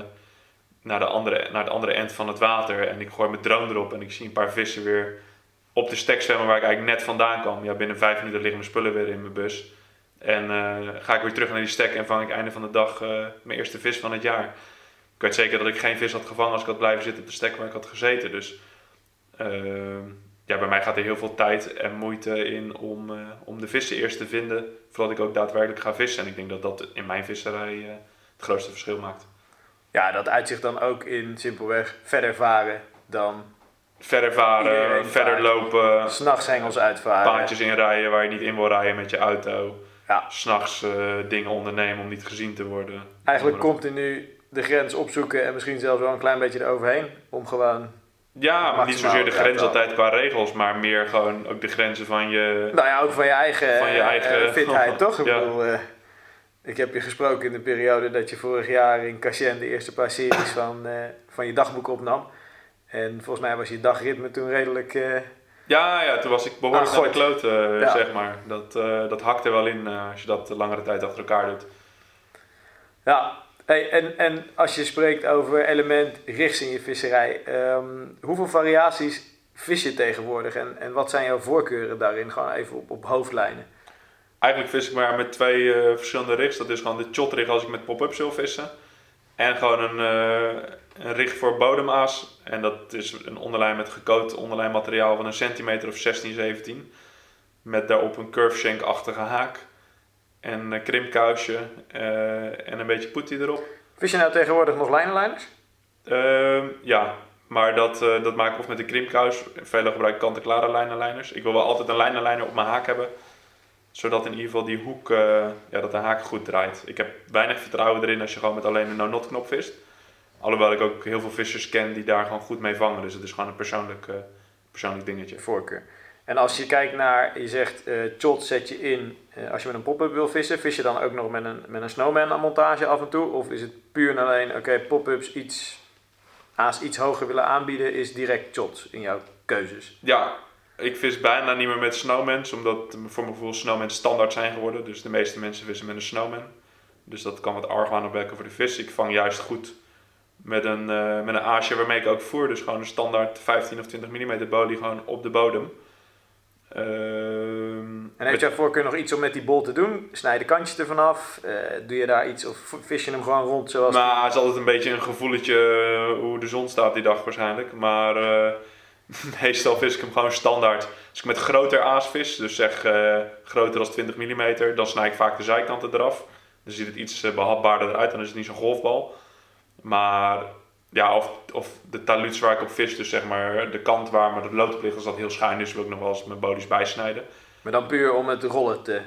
naar, de andere, naar de andere end van het water. En ik gooi mijn drone erop en ik zie een paar vissen weer op de stek zwemmen waar ik eigenlijk net vandaan kwam. Ja, binnen vijf minuten liggen mijn spullen weer in mijn bus. En eh, ga ik weer terug naar die stek en vang ik einde van de dag eh, mijn eerste vis van het jaar. Ik weet zeker dat ik geen vis had gevangen als ik had blijven zitten op de stek waar ik had gezeten. Dus eh, ja, bij mij gaat er heel veel tijd en moeite in om, om de vissen eerst te vinden voordat ik ook daadwerkelijk ga vissen. En ik denk dat dat in mijn visserij het grootste verschil maakt. Ja, dat uitzicht dan ook in simpelweg verder varen dan Verder varen, verder vaart. lopen, s'nachts hengels uitvaren. paadjes inrijden waar je niet in wil rijden met je auto. Ja. S'nachts eh dingen ondernemen om niet gezien te worden. Eigenlijk continu de grens opzoeken en misschien zelfs wel een klein beetje eroverheen. Om gewoon, Ja, maar niet zozeer de grens altijd qua regels, maar meer gewoon ook de grenzen van je... nou ja, ook van je eigen, Van je eh, eigen- fitheid, toch? Ik [LAUGHS] Ja. bedoel, eh, ik heb je gesproken in de periode dat je vorig jaar in Cachen de eerste paar series van, eh, van je dagboek opnam. En volgens mij was je dagritme toen redelijk... eh, Ja, ja, toen was ik behoorlijk Ah, naar de goed. kloot, eh, Ja. zeg maar. Dat, dat hakt er wel in als je dat langere tijd achter elkaar doet. Ja, hey, en, en als je spreekt over element richts in je visserij, ehm, hoeveel variaties vis je tegenwoordig en, en wat zijn jouw voorkeuren daarin? Gewoon even op, op hoofdlijnen. Eigenlijk vis ik maar met twee eh, verschillende rigs. Dat is gewoon de shot rig als ik met pop-up wil vissen. En gewoon een, eh, een rig voor bodemaas. En dat is een onderlijn met gecoat onderlijn materiaal van een centimeter of 16, 17. Met daarop een curve shank-achtige haak. En een krimpkousje eh, en een beetje poetie erop. Vis je nou tegenwoordig nog lijnenlijners? Ehm, ja, maar dat, dat maak ik of met een krimpkous. Velen gebruiken kant-en-klare lijnenlijners. Ik wil wel altijd een lijnenlijner op mijn haak hebben. Zodat in ieder geval die hoek, eh, ja, dat de haak goed draait. Ik heb weinig vertrouwen erin als je gewoon met alleen een no-not knop vist. Alhoewel ik ook heel veel vissers ken die daar gewoon goed mee vangen. Dus het is gewoon een persoonlijk, eh, persoonlijk dingetje. Voorkeur. En als je kijkt naar, je zegt, eh shot zet je in als je met een pop-up wil vissen. Vis je dan ook nog met een, met een snowman aan montage af en toe? Of is het puur en alleen, oké, pop-ups iets, aas iets hoger willen aanbieden, is direct shots in jouw keuzes? Ja, ik vis bijna niet meer met snowmans. Omdat voor mijn gevoel snowmans standaard zijn geworden. Dus de meeste mensen vissen met een snowman. Dus dat kan wat argwaan opwekken voor de vis. Ik vang juist goed met een, eh, met een aasje waarmee ik ook voer. Dus gewoon een standaard 15 of 20 mm bolie gewoon op de bodem. Ehm, En heb je voor voorkeur nog iets om met die bol te doen? Snij de kantjes ervan af? Eh, doe je daar iets of vis je hem gewoon rond zoals... Maar het is altijd een beetje een gevoeletje eh, hoe de zon staat die dag waarschijnlijk. Maar [LAUGHS] meestal vis ik hem gewoon standaard. Als ik met groter aas vis, dus zeg eh, groter dan 20 mm, dan snij ik vaak de zijkanten eraf. Dan ziet het iets eh, behapbaarder eruit, dan is het niet zo'n golfbal. Maar ja, of, of de taluts waar ik op vis, dus zeg maar de kant waar maar de lood op ligt, als dat heel schuin is, wil ik nog wel eens mijn bodies bijsnijden. Maar dan puur om het rollen te...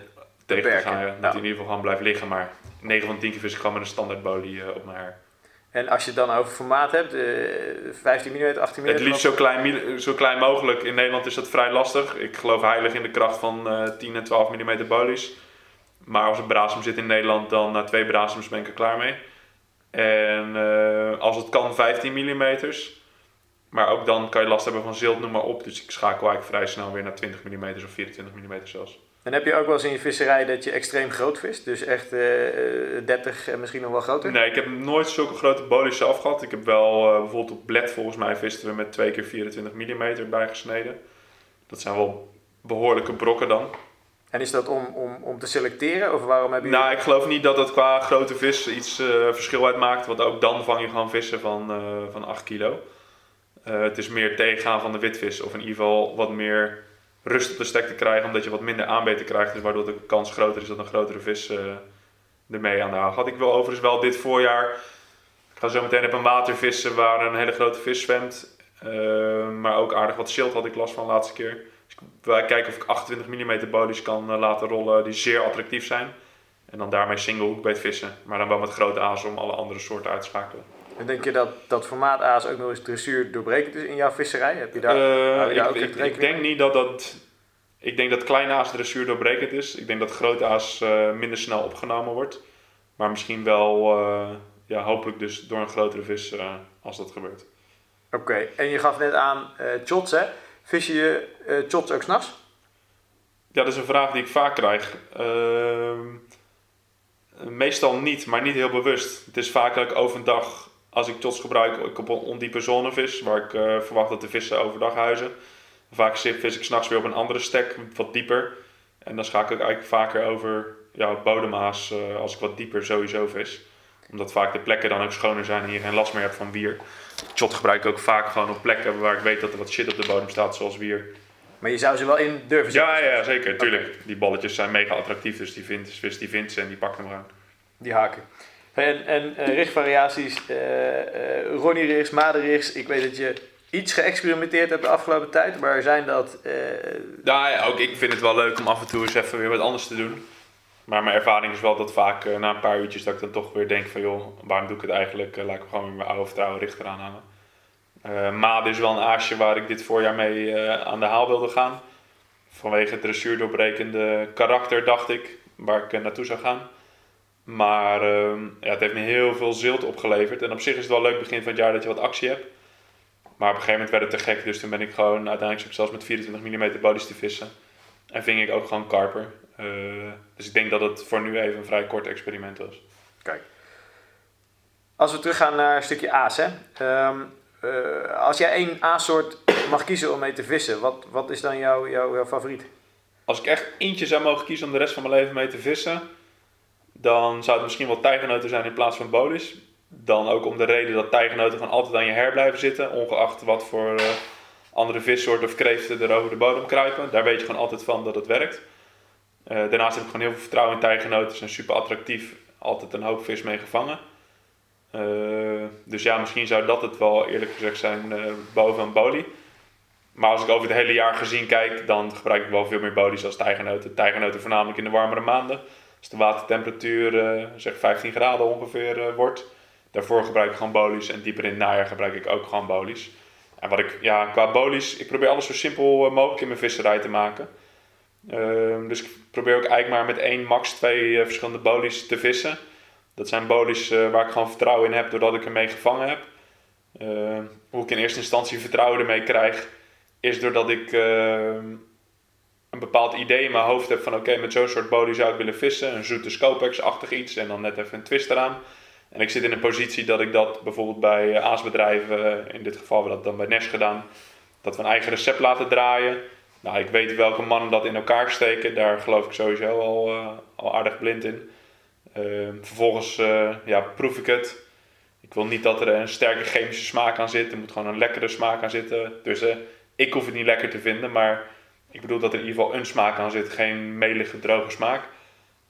Tegen te gaan, ja. Dat hij in ieder geval gewoon blijft liggen. Maar 9 van 10 keer vis ik gewoon met een standaard bolie eh, op mijn her. En als je het dan over formaat hebt, eh 15 mm, 18 mm... Het liefst zo klein, zo klein mogelijk. In Nederland is dat vrij lastig. Ik geloof heilig in de kracht van eh 10 en 12 mm bolies. Maar als een brasem zit in Nederland, dan na twee brasems ben ik er klaar mee. En eh, als het kan 15 mm. Maar ook dan kan je last hebben van zilt, noem maar op. Dus ik schakel eigenlijk vrij snel weer naar 20 mm of 24 mm zelfs. En heb je ook wel eens in je visserij dat je extreem groot vist? Dus echt eh, eh, 30 en misschien nog wel groter? Nee, ik heb nooit zulke grote bolies zelf gehad. Ik heb wel eh, bijvoorbeeld op bled volgens mij visten we met 2 keer 24 mm bijgesneden. Dat zijn wel behoorlijke brokken dan. En is dat om, om, om te selecteren? Of waarom heb je... Nou, ik geloof niet dat dat qua grote vis iets eh, verschil uitmaakt. Want ook dan vang je gewoon vissen van, eh, van 8 kilo. Eh, het is meer tegengaan van de witvis. Of in ieder geval wat meer rust op de stek te krijgen. Omdat je wat minder aanbeten krijgt. Dus waardoor de kans groter is dat een grotere vis eh, ermee aan de haal gaat. Ik wil overigens wel dit voorjaar... Ik ga zo meteen op een water vissen waar een hele grote vis zwemt. Eh, maar ook aardig wat schild had ik last van de laatste keer. Dus wil kijken of ik 28 mm bodies kan eh, laten rollen die zeer attractief zijn. En dan daarmee single hookbait vissen. Maar dan wel met grote aas om alle andere soorten uit te schakelen. En denk je dat dat formaat aas ook nog eens dressuur doorbrekend is in jouw visserij? Heb je daar... Eh, ik, ook ik, denk niet dat dat... Ik denk dat kleine aas dressuur doorbrekend is. Ik denk dat grote aas eh, minder snel opgenomen wordt. Maar misschien wel, eh, ja, hopelijk dus door een grotere vis als dat gebeurt. Oké, en je gaf net aan eh chots, hè? Vis je eh chots ook s'nachts? Ja, dat is een vraag die ik vaak krijg. Ehm, meestal niet, maar niet heel bewust. Het is vaak dat ik overdag, als ik tots gebruik, ik op een ondiepe zone vis, waar ik eh, verwacht dat de vissen overdag huizen. Vaak vis ik s'nachts weer op een andere stek, wat dieper. En dan schakel ik eigenlijk vaker over ja, bodemaas eh, als ik wat dieper sowieso vis. Omdat vaak de plekken dan ook schoner zijn en je geen last meer hebt van wier. Shot gebruik ik ook vaak gewoon op plekken waar ik weet dat er wat shit op de bodem staat, zoals wier. Maar je zou ze wel in durven zetten? Ja, ja, zeker, tuurlijk. Die balletjes zijn mega attractief, dus die vindt, vis die vindt ze en die pakt hem gewoon. Die haken. En, en eh, richtvariaties, eh eh Ronnie rigs, Made rigs. Ik weet dat je iets geëxperimenteerd hebt de afgelopen tijd. Maar zijn dat... Nou ja, ook ik vind het wel leuk om af en toe eens even weer wat anders te doen. Maar mijn ervaring is wel dat vaak na een paar uurtjes dat ik dan toch weer denk van joh, waarom doe ik het eigenlijk? Laat ik gewoon weer mijn oude vertrouwen richter. Eh Made is wel een aasje waar ik dit voorjaar mee aan de haal wilde gaan. Vanwege het dressuurdoorbrekende karakter dacht ik, waar ik naartoe zou gaan. Maar ehm, ja, het heeft me heel veel zilt opgeleverd. En op zich is het wel leuk begin van het jaar dat je wat actie hebt. Maar op een gegeven moment werd het te gek, dus toen ben ik gewoon uiteindelijk zat ik zelfs met 24 mm bodies te vissen. En ving ik ook gewoon karper. Eh, dus ik denk dat het voor nu even een vrij kort experiment was. Als we teruggaan naar een stukje aas, hè. Ehm, eh, als jij één aassoort mag kiezen om mee te vissen, wat, wat is dan jouw, jouw, jouw favoriet? Als ik echt eentje zou mogen kiezen om de rest van mijn leven mee te vissen, dan zou het misschien wel tijgernoten zijn in plaats van bolies. Dan ook om de reden dat tijgernoten gewoon altijd aan je her blijven zitten, ongeacht wat voor eh, andere vissoorten of kreeften er over de bodem kruipen. Daar weet je gewoon altijd van dat het werkt. Eh, daarnaast heb ik gewoon heel veel vertrouwen in tijgernoten. Ze zijn super attractief, altijd een hoop vis mee gevangen. Eh, dus ja, misschien zou dat het wel eerlijk gezegd zijn boven een bolie. Maar als ik over het hele jaar gezien kijk, dan gebruik ik wel veel meer bodies als tijgernoten. Tijgernoten voornamelijk in de warmere maanden. Als de watertemperatuur eh, zeg 15 graden ongeveer eh, wordt. Daarvoor gebruik ik gewoon bolies. En dieper in het najaar gebruik ik ook gewoon bolies. En wat ik, ja, qua bolies, ik probeer alles zo simpel eh, mogelijk in mijn visserij te maken. Ehm, dus ik probeer ook eigenlijk maar met één, max twee verschillende bolies te vissen. Dat zijn bolies waar ik gewoon vertrouwen in heb doordat ik ermee gevangen heb. Ehm, hoe ik in eerste instantie vertrouwen ermee krijg, is doordat ik ehm, een bepaald idee in mijn hoofd heb van oké, met zo'n soort body zou ik willen vissen. Een zoete Scopex-achtig iets en dan net even een twist eraan. En ik zit in een positie dat ik dat bijvoorbeeld bij eh, aasbedrijven, eh, in dit geval hebben we dat dan bij Nes gedaan, dat we een eigen recept laten draaien. Nou, ik weet welke mannen dat in elkaar steken. Daar geloof ik sowieso al, eh, al aardig blind in. Ehm, vervolgens ja, proef ik het. Ik wil niet dat er een sterke chemische smaak aan zit. Er moet gewoon een lekkere smaak aan zitten. Dus ik hoef het niet lekker te vinden. Maar ik bedoel dat er in ieder geval een smaak aan zit. Geen melige, droge smaak.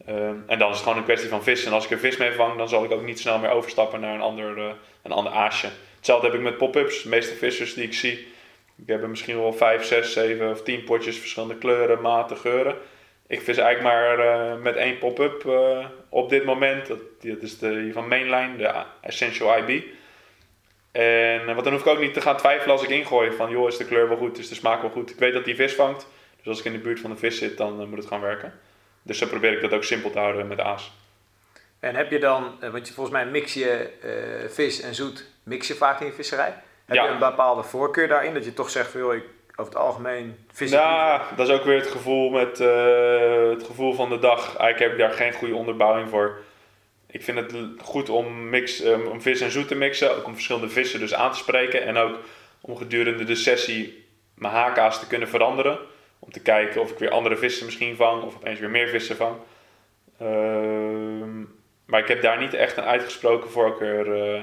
Ehm, en dan is het gewoon een kwestie van vis. En als ik er vis mee vang, dan zal ik ook niet snel meer overstappen naar een ander, een ander aasje. Hetzelfde heb ik met pop-ups. De meeste vissers die ik zie, ik heb misschien wel 5, 6, 7 of 10 potjes verschillende kleuren, maten, geuren. Ik vis eigenlijk maar uh, met één pop-up uh, op dit moment. Dat, is de van Mainline, de Essential IB. En want dan hoef ik ook niet te gaan twijfelen als ik ingooi van joh, is de kleur wel goed, is de smaak wel goed. Ik weet dat die vis vangt. Dus als ik in de buurt van de vis zit, dan moet het gaan werken. Dus zo probeer ik dat ook simpel te houden met aas. En heb je dan, want je, volgens mij mix je vis en zoet, mix je vaak in je visserij? Heb je een bepaalde voorkeur daarin? Dat je toch zegt van joh, ik, over het algemeen vis Ja, dat is ook weer het gevoel, met, uh, het gevoel van de dag. Eigenlijk heb ik daar geen goede onderbouwing voor. Ik vind het goed om, mix, um, om vis en zoet te mixen. Ook om verschillende vissen dus aan te spreken. En ook om gedurende de sessie mijn haaka's te kunnen veranderen. Om te kijken of ik weer andere vissen misschien vang. Of opeens weer meer vissen vang. Uh, maar ik heb daar niet echt een uitgesproken voorkeur... Uh,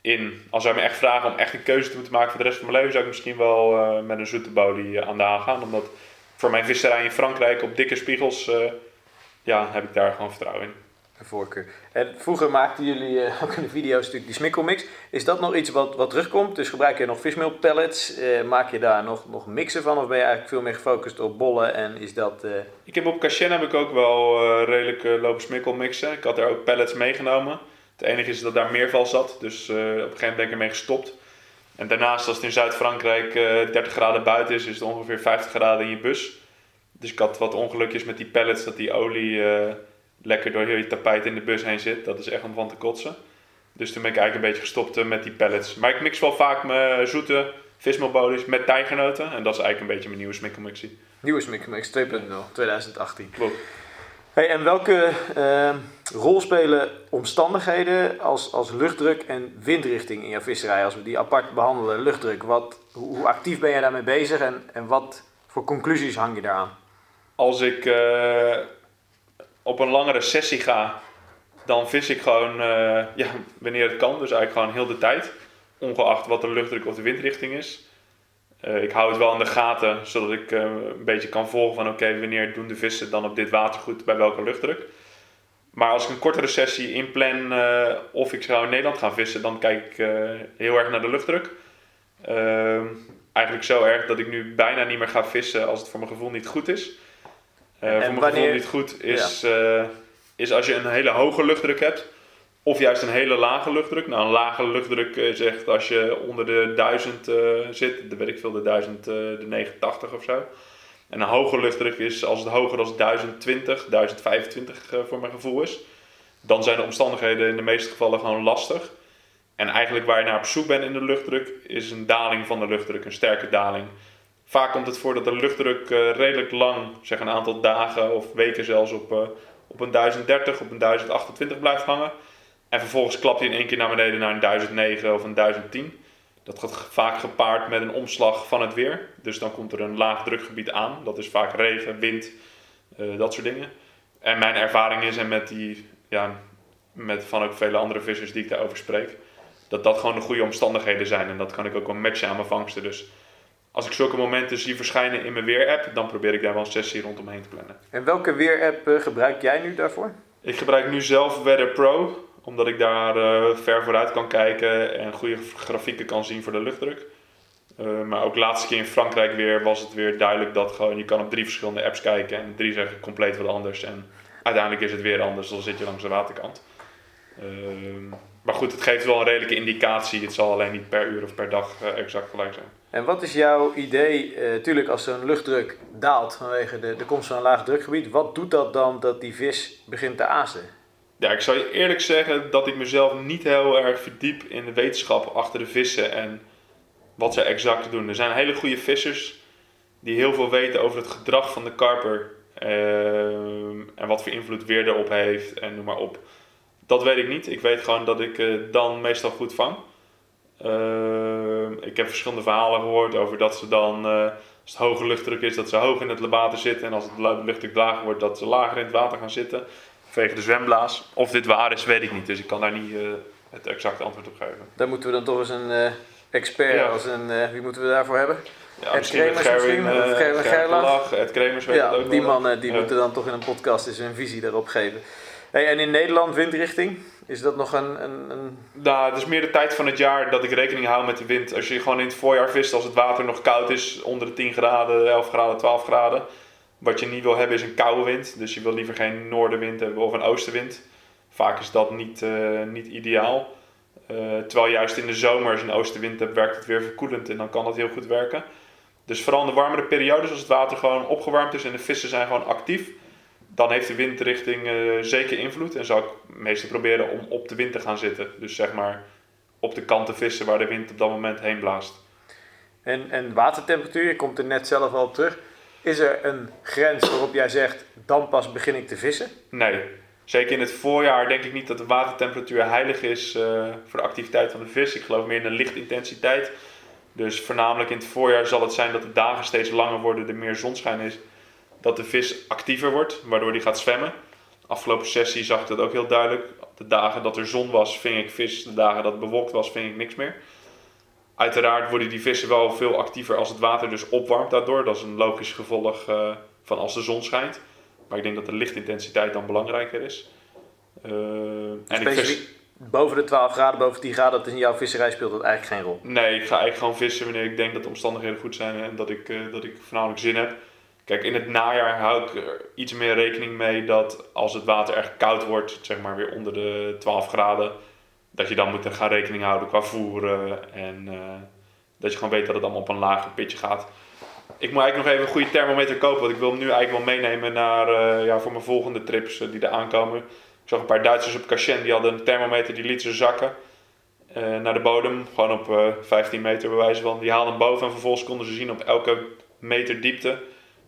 in. Als zij me echt vragen om echt een keuze te moeten maken voor de rest van mijn leven, zou ik misschien wel uh, met een zoete bolie uh, aan de haal gaan. Omdat voor mijn visserij in Frankrijk op dikke spiegels, ja, heb ik daar gewoon vertrouwen in. Een voorkeur. En vroeger maakten jullie ook in de video's natuurlijk die smikkelmix. Is dat nog iets wat, wat terugkomt? Dus gebruik je nog vismeel pellets? maak je daar nog, nog mixen van? Of ben je eigenlijk veel meer gefocust op bollen en is dat... Ik heb op Cachen heb ik ook wel redelijk lopen smikkelmixen. Ik had er ook pellets meegenomen. Het enige is dat daar meerval zat, dus uh, op een gegeven moment ben ik ermee gestopt. En daarnaast, als het in Zuid-Frankrijk uh, eh, 30 graden buiten is, is het ongeveer 50 graden in je bus. Dus ik had wat ongelukjes met die pellets, dat die olie uh, lekker door heel je tapijt in de bus heen zit. Dat is echt om van te kotsen. Dus toen ben ik eigenlijk een beetje gestopt met die pellets. Maar ik mix wel vaak mijn zoete vismelbolies met tijgenoten. En dat is eigenlijk een beetje mijn nieuwe smikkelmixie. Nieuwe smikkelmix 2.0, 2018. Klopt. Hey, en welke uh, rol spelen omstandigheden als, als luchtdruk en windrichting in jouw visserij? Als we die apart behandelen, luchtdruk, wat, hoe, hoe actief ben je daarmee bezig en, en wat voor conclusies hang je daaraan? Als ik uh, op een langere sessie ga, dan vis ik gewoon uh, ja, wanneer het kan, dus eigenlijk gewoon heel de tijd. Ongeacht wat de luchtdruk of de windrichting is. Uh, ik hou het wel in de gaten, zodat ik uh, een beetje kan volgen van oké, wanneer doen de vissen dan op dit watergoed bij welke luchtdruk. Maar als ik een kortere sessie inplan of ik zou in Nederland gaan vissen, dan kijk ik heel erg naar de luchtdruk. Ehm, eigenlijk zo erg dat ik nu bijna niet meer ga vissen als het voor mijn gevoel niet goed is. Voor mijn wanneer... gevoel niet goed is, ja. is als je een hele hoge luchtdruk hebt of juist een hele lage luchtdruk. Nou, een lage luchtdruk is echt als je onder de 1000 uh, zit, dan weet ik veel, de 1000, uh, de 89 of zo. En een hoge luchtdruk is als het hoger dan 1020, 1025 uh, voor mijn gevoel is. Dan zijn de omstandigheden in de meeste gevallen gewoon lastig. En eigenlijk waar je naar op zoek bent in de luchtdruk, is een daling van de luchtdruk, een sterke daling. Vaak komt het voor dat de luchtdruk uh, redelijk lang, zeg een aantal dagen of weken zelfs, op, uh, op een 1030, op een 1028 blijft hangen. En vervolgens klapt hij in één keer naar beneden naar een 1009 of een 1010. Dat gaat vaak gepaard met een omslag van het weer. Dus dan komt er een laag drukgebied aan. Dat is vaak regen, wind, uh, dat soort dingen. En mijn ervaring is, en met, die, ja, met van ook vele andere vissers die ik daarover spreek, dat dat gewoon de goede omstandigheden zijn. En dat kan ik ook wel matchen aan mijn vangsten. Dus als ik zulke momenten zie verschijnen in mijn weer-app, dan probeer ik daar wel een sessie rondomheen te plannen. En welke weer-app uh, gebruik jij nu daarvoor? Ik gebruik nu zelf Weather Pro omdat ik daar uh, ver vooruit kan kijken en goede grafieken kan zien voor de luchtdruk. Uh, maar ook laatste keer in Frankrijk weer was het weer duidelijk dat gewoon, je kan op drie verschillende apps kijken en drie zeggen compleet wat anders. En uiteindelijk is het weer anders, dan zit je langs de waterkant. Uh, maar goed, het geeft wel een redelijke indicatie. Het zal alleen niet per uur of per dag exact gelijk zijn. En wat is jouw idee, natuurlijk als zo'n luchtdruk daalt vanwege de, de komst van een laag drukgebied, wat doet dat dan dat die vis begint te azen? Ja, ik zou je eerlijk zeggen dat ik mezelf niet heel erg verdiep in de wetenschap achter de vissen en wat ze exact doen. Er zijn hele goede vissers die heel veel weten over het gedrag van de karper uh, en wat voor invloed weer erop heeft en noem maar op. Dat weet ik niet. Ik weet gewoon dat ik uh, dan meestal goed vang. Uh, ik heb verschillende verhalen gehoord over dat ze dan Als het hoge luchtdruk is, dat ze hoog in het water zitten. En als het luchtdruk lager wordt, dat ze lager in het water gaan zitten. Vanwege de zwemblaas. Of dit waar is, weet ik niet. Dus ik kan daar niet uh, het exacte antwoord op geven. Daar moeten we dan toch eens een uh, expert, ja. als een, wie moeten we daarvoor hebben? Ja, Ed Kremers misschien? Uh, Gerlach, Ed Kremers weet ja, het ook die mannen die moeten dan toch in een podcast eens een visie daarop geven. Hey, en in Nederland windrichting? Is dat nog een, een, een, Nou, het is meer de tijd van het jaar dat ik rekening hou met de wind. Als je gewoon in het voorjaar vist, als het water nog koud is, onder de 10 graden, 11 graden, 12 graden. Wat je niet wil hebben is een koude wind. Dus je wil liever geen noordenwind hebben of een oostenwind. Vaak is dat niet, uh, niet ideaal. Uh, terwijl juist in de zomer, als je een oostenwind hebt, werkt het weer verkoelend en dan kan dat heel goed werken. Dus vooral in de warmere periodes, als het water gewoon opgewarmd is en de vissen zijn gewoon actief, dan heeft de windrichting uh, zeker invloed. En zou ik meestal proberen om op de wind te gaan zitten. Dus zeg maar op de kant te vissen waar de wind op dat moment heen blaast. En, en watertemperatuur, je komt er net zelf al op terug. Is er een grens waarop jij zegt, dan pas begin ik te vissen? Nee. Zeker in het voorjaar denk ik niet dat de watertemperatuur heilig is uh, voor de activiteit van de vis. Ik geloof meer in een lichtintensiteit. Dus voornamelijk in het voorjaar zal het zijn dat de dagen steeds langer worden, er meer zonschijn is dat de vis actiever wordt, waardoor die gaat zwemmen. Afgelopen sessie zag ik dat ook heel duidelijk. De dagen dat er zon was, ving ik vis. De dagen dat het bewolkt was, ving ik niks meer. Uiteraard worden die vissen wel veel actiever als het water dus opwarmt daardoor. Dat is een logisch gevolg uh, van als de zon schijnt. Maar ik denk dat de lichtintensiteit dan belangrijker is. Uh, en ik vis... Boven de 12 graden, boven 10 graden, dat in jouw visserij speelt dat eigenlijk geen rol? Nee, ik ga eigenlijk gewoon vissen wanneer ik denk dat de omstandigheden goed zijn en dat ik, uh, dat ik voornamelijk zin heb. Kijk, in het najaar hou ik er iets meer rekening mee dat als het water erg koud wordt, zeg maar weer onder de 12 graden, dat je dan moet gaan rekening houden qua voeren en uh, dat je gewoon weet dat het allemaal op een lager pitje gaat. Ik moet eigenlijk nog even een goede thermometer kopen, want ik wil hem nu eigenlijk wel meenemen naar, uh, ja, voor mijn volgende trips uh, die er aankomen. Ik zag een paar Duitsers op Cachen, die hadden een thermometer, die lieten ze zakken naar de bodem, gewoon op 15 meter bij wijze van. Die haalden hem boven en vervolgens konden ze zien op elke meter diepte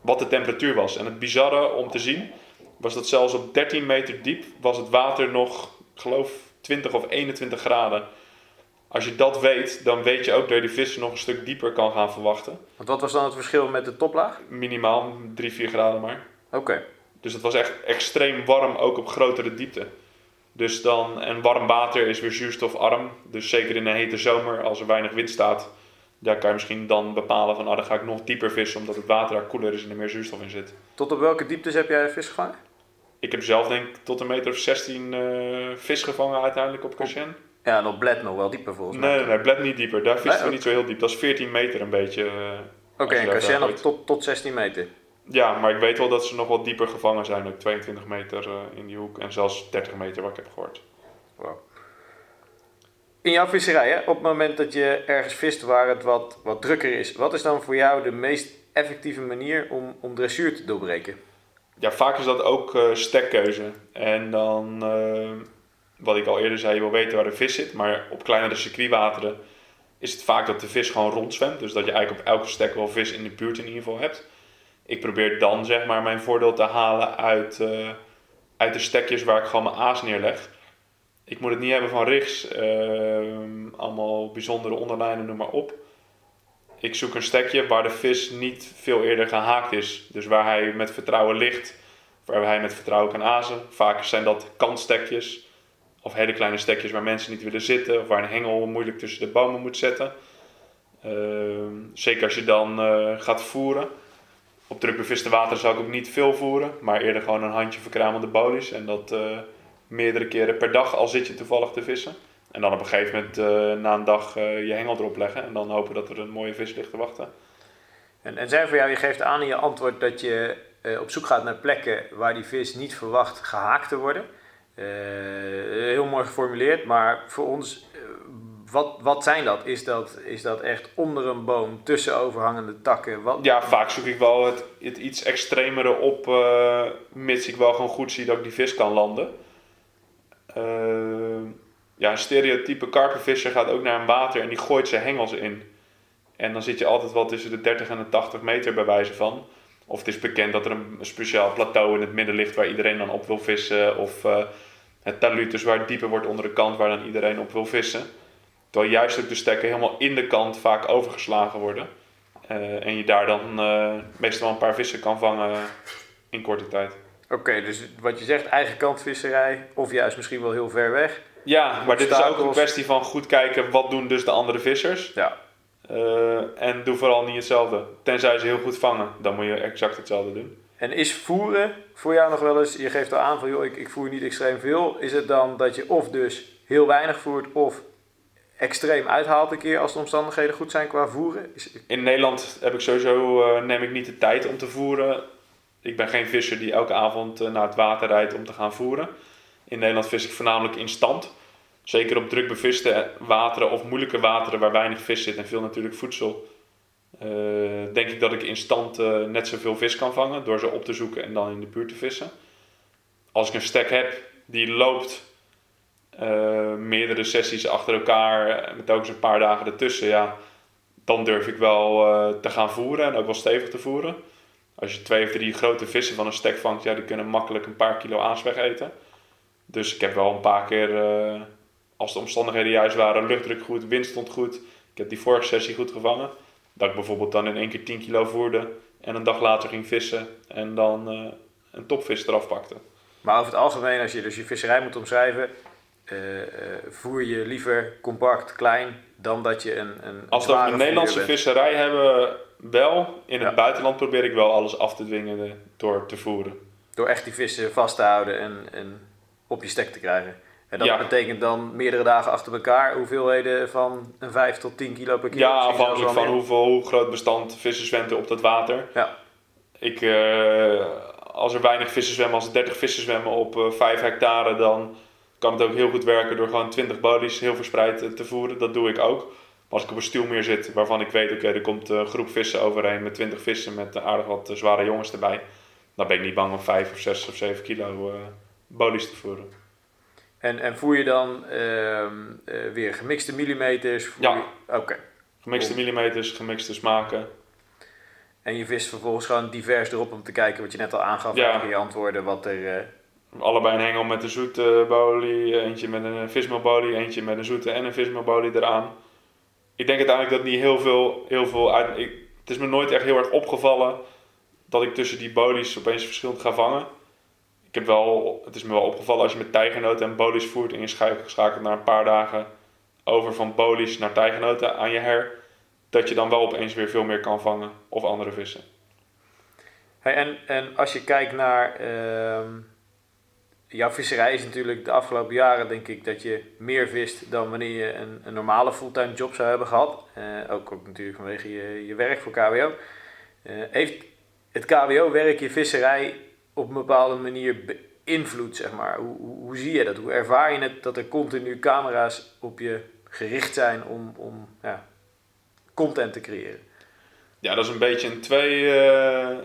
wat de temperatuur was. En het bizarre om te zien was dat zelfs op 13 meter diep was het water nog, ik geloof, 20 of 21 graden. Als je dat weet, dan weet je ook dat je de vissen nog een stuk dieper kan gaan verwachten. Want wat was dan het verschil met de toplaag? Minimaal 3, 4 graden maar. Oké. Dus het was echt extreem warm, ook op grotere diepte. Dus dan, en warm water is weer zuurstofarm. Dus zeker in een hete zomer, als er weinig wind staat, daar kan je misschien dan bepalen van, oh, dan ga ik nog dieper vissen omdat het water daar koeler is en er meer zuurstof in zit. Tot op welke dieptes heb jij vis gevangen? Ik heb zelf denk ik tot een meter of 16 uh, vis gevangen uiteindelijk op Cachen. Ja, en op Bled nog wel dieper volgens mij. Nee, nee, Bled niet dieper. Daar visten nee, we niet zo heel diep. Dat is 14 meter een beetje. Uh, Oké, okay, en tot, tot 16 meter? Ja, maar ik weet wel dat ze nog wel dieper gevangen zijn. Ook 22 meter uh, in die hoek en zelfs 30 meter wat ik heb gehoord. Wow in jouw visserij, hè, op het moment dat je ergens vist waar het wat, wat drukker is, wat is dan voor jou de meest effectieve manier om, om dressuur te doorbreken? Ja, vaak is dat ook uh, stekkeuze. En dan, uh, wat ik al eerder zei, je wil weten waar de vis zit. Maar op kleinere circuitwateren is het vaak dat de vis gewoon rondzwemt. Dus dat je eigenlijk op elke stek wel vis in de buurt in ieder geval hebt. Ik probeer dan zeg maar mijn voordeel te halen uit, uh, uit de stekjes waar ik gewoon mijn aas neerleg ik moet het niet hebben van rigs, ehm, allemaal bijzondere onderlijnen, noem maar op. Ik zoek een stekje waar de vis niet veel eerder gehaakt is. Dus waar hij met vertrouwen ligt, waar hij met vertrouwen kan azen. Vaak zijn dat kantstekjes of hele kleine stekjes waar mensen niet willen zitten of waar een hengel moeilijk tussen de bomen moet zetten. Ehm, zeker als je dan uh, gaat voeren. Op druk beviste water zou ik ook niet veel voeren, maar eerder gewoon een handje verkramelde bolies en dat... Meerdere keren per dag, al zit je toevallig te vissen. En dan op een gegeven moment uh, na een dag uh, je hengel erop leggen en dan hopen dat er een mooie vis ligt te wachten. En, en zijn voor jou, je geeft aan in je antwoord dat je uh, op zoek gaat naar plekken waar die vis niet verwacht gehaakt te worden. heel mooi geformuleerd, maar voor ons, wat, wat zijn dat? Is, dat? is dat echt onder een boom, tussen overhangende takken? Wat? Ja, vaak zoek ik wel het, het iets extremere op, mits ik wel gewoon goed zie dat ik die vis kan landen. Uh, ja, een stereotype karpenvisser gaat ook naar een water en die gooit zijn hengels in. En dan zit je altijd wel tussen de 30 en de 80 meter bij wijze van. Of het is bekend dat er een speciaal plateau in het midden ligt waar iedereen dan op wil vissen. Of uh, het talud dus waar het dieper wordt onder de kant waar dan iedereen op wil vissen. Terwijl juist ook de stekken helemaal in de kant vaak overgeslagen worden. Eh, en je daar dan eh, meestal een paar vissen kan vangen in korte tijd. Oké, dus wat je zegt, eigen kant visserij, of juist misschien wel heel ver weg. Ja, maar dit is ook een kwestie van goed kijken wat doen dus de andere vissers. Ja. Eh, en doe vooral niet hetzelfde. Tenzij ze heel goed vangen, dan moet je exact hetzelfde doen. En is voeren voor jou nog wel eens, je geeft al aan van joh, ik, ik voer niet extreem veel. Is het dan dat je of dus heel weinig voert of extreem uithaalt een keer als de omstandigheden goed zijn qua voeren? Is, In Nederland heb ik sowieso, eh, neem ik niet de tijd om te voeren. Ik ben geen visser die elke avond eh, naar het water rijdt om te gaan voeren. In Nederland vis ik voornamelijk in stand. Zeker op druk beviste wateren of moeilijke wateren waar weinig vis zit en veel natuurlijk voedsel. eh, denk ik dat ik in stand eh, net zoveel vis kan vangen door ze op te zoeken en dan in de buurt te vissen. Als ik een stek heb die loopt meerdere sessies achter elkaar met ook eens een paar dagen ertussen, ja, dan durf ik wel te gaan voeren en ook wel stevig te voeren. Als je twee of drie grote vissen van een stek vangt, ja, die kunnen makkelijk een paar kilo aansweg eten. Dus ik heb wel een paar keer, eh, als de omstandigheden juist waren, luchtdruk goed, wind stond goed. Ik heb die vorige sessie goed gevangen. Dat ik bijvoorbeeld dan in één keer 10 kilo voerde en een dag later ging vissen en dan eh, een topvis eraf pakte. maar over het algemeen, als je dus je visserij moet omschrijven, eh, voer je liever compact, klein, dan dat je een, een Als we de Nederlandse visserij hebben, wel. In het Ja. buitenland probeer ik wel alles af te dwingen eh, door te voeren. Door echt die vissen vast te houden en, en op je stek te krijgen. En dat Ja. betekent dan meerdere dagen achter elkaar hoeveelheden van een 5 tot 10 kilo per kilo. Ja, afhankelijk van hoeveel, hoe groot bestand vissen zwemt op dat water. Ja. Ik, eh, als er weinig vissen zwemmen, als er 30 vissen zwemmen op eh 5 hectare, dan kan het ook heel goed werken door gewoon 20 bodies heel verspreid te voeren. Dat doe ik ook. Maar als ik op een stuwmeer zit waarvan ik weet, oké, er komt een groep vissen overheen met 20 vissen met eh, aardig wat eh, zware jongens erbij. Dan ben ik niet bang om 5 of 6 of 7 kilo eh bodies te voeren. En, en voer je dan ehm, eh, weer gemixte millimeters? Ja. je- Oké. Gemixte millimeters, gemixte smaken. En je vist vervolgens gewoon divers erop om te kijken wat je net al aangaf Ja. in je antwoorden. Wat er, Allebei een hengel met een zoete bolie, eentje met een vismeelbolie, eentje met een zoete en een vismeelbolie eraan. Ik denk uiteindelijk dat niet heel veel, heel veel. Ik, het is me nooit echt heel erg opgevallen dat ik tussen die bolies opeens verschillend ga vangen. Ik heb wel, het is me wel opgevallen als je met tijgenoten en bolies voert en je schakelt na een paar dagen over van bolies naar tijgenoten aan je her, dat je dan wel opeens weer veel meer kan vangen of andere vissen. Hey, en, en als je kijkt naar ehm, jouw visserij is natuurlijk de afgelopen jaren denk ik dat je meer vist dan wanneer je een, een normale fulltime job zou hebben gehad. Eh, ook, ook natuurlijk vanwege je, je werk voor KWO. Eh, heeft het KWO-werk je visserij op een bepaalde manier beïnvloed, zeg maar? Hoe, hoe, zie je dat? Hoe ervaar je het dat er continu camera's op je gericht zijn om, om ja, content te creëren? Ja, dat is een beetje een twee. eh,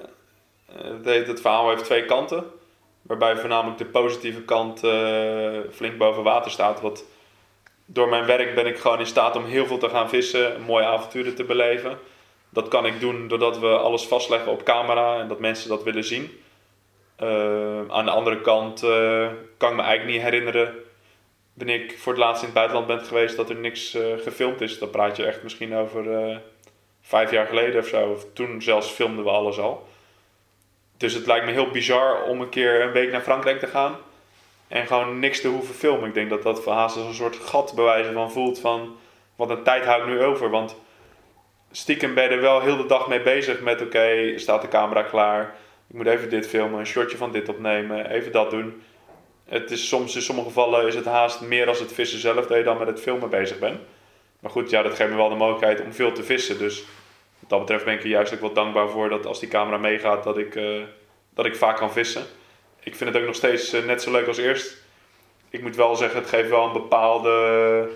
het, het verhaal heeft twee kanten. Waarbij voornamelijk de positieve kant eh, flink boven water staat. Want door mijn werk ben ik gewoon in staat om heel veel te gaan vissen, mooie avonturen te beleven. Dat kan ik doen doordat we alles vastleggen op camera en dat mensen dat willen zien. Eh, aan de andere kant eh, kan ik me eigenlijk niet herinneren wanneer ik voor het laatst in het buitenland ben geweest dat er niks gefilmd is. Dan praat je echt misschien over vijf jaar geleden of zo. Of toen zelfs filmden we alles al. Dus het lijkt me heel bizar om een keer een week naar Frankrijk te gaan en gewoon niks te hoeven filmen. Ik denk dat dat voor haast als een soort gat bewijzen van voelt van wat een tijd hou ik nu over. Want stiekem ben je er wel heel de dag mee bezig met oké, staat de camera klaar? Ik moet even dit filmen, een shotje van dit opnemen, even dat doen. Het is soms in sommige gevallen is het haast meer als het vissen zelf dat je dan met het filmen bezig bent. Maar goed, ja, dat geeft me wel de mogelijkheid om veel te vissen. Dus dat betreft ben ik er juist ook wel dankbaar voor dat als die camera meegaat, dat ik, eh, dat ik vaak kan vissen. Ik vind het ook nog steeds eh, net zo leuk als eerst. Ik moet wel zeggen, het geeft wel een bepaalde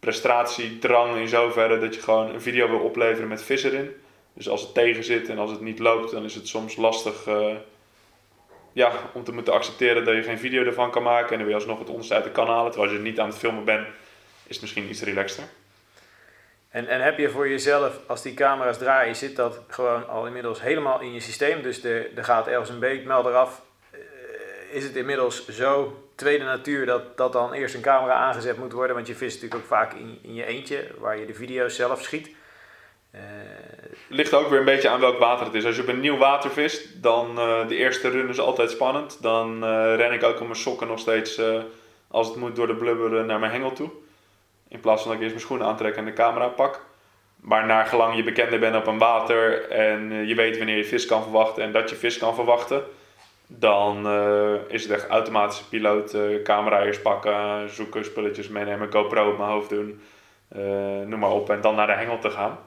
prestatiedrang in zoverre dat je gewoon een video wil opleveren met vis erin. Dus als het tegen zit en als het niet loopt, dan is het soms lastig eh, ja, om te moeten accepteren dat je geen video ervan kan maken. En dan je alsnog het onderste uit de kan halen. Terwijl je niet aan het filmen bent, is het misschien iets relaxter. En, en heb je voor jezelf, als die camera's draaien, zit dat gewoon al inmiddels helemaal in je systeem? Dus er, gaat ergens een beekmelder af. Eh, is het inmiddels zo tweede natuur dat, dat dan eerst een camera aangezet moet worden? Want je vist natuurlijk ook vaak in, in je eentje, waar je de video's zelf schiet. Eh, Ligt ook weer een beetje aan welk water het is. Als je op een nieuw water vist, dan uh, de eerste run is altijd spannend. Dan uh, ren ik ook op mijn sokken nog steeds, uh, als het moet, door de blubber naar mijn hengel toe. In plaats van dat ik eerst mijn schoenen aantrek en de camera pak. Maar naar gelang je bekender bent op een water en je weet wanneer je vis kan verwachten en dat je vis kan verwachten, dan is het echt automatische piloot. camera eerst pakken, zoeken, spulletjes meenemen, GoPro op mijn hoofd doen, noem maar op. En dan naar de hengel te gaan.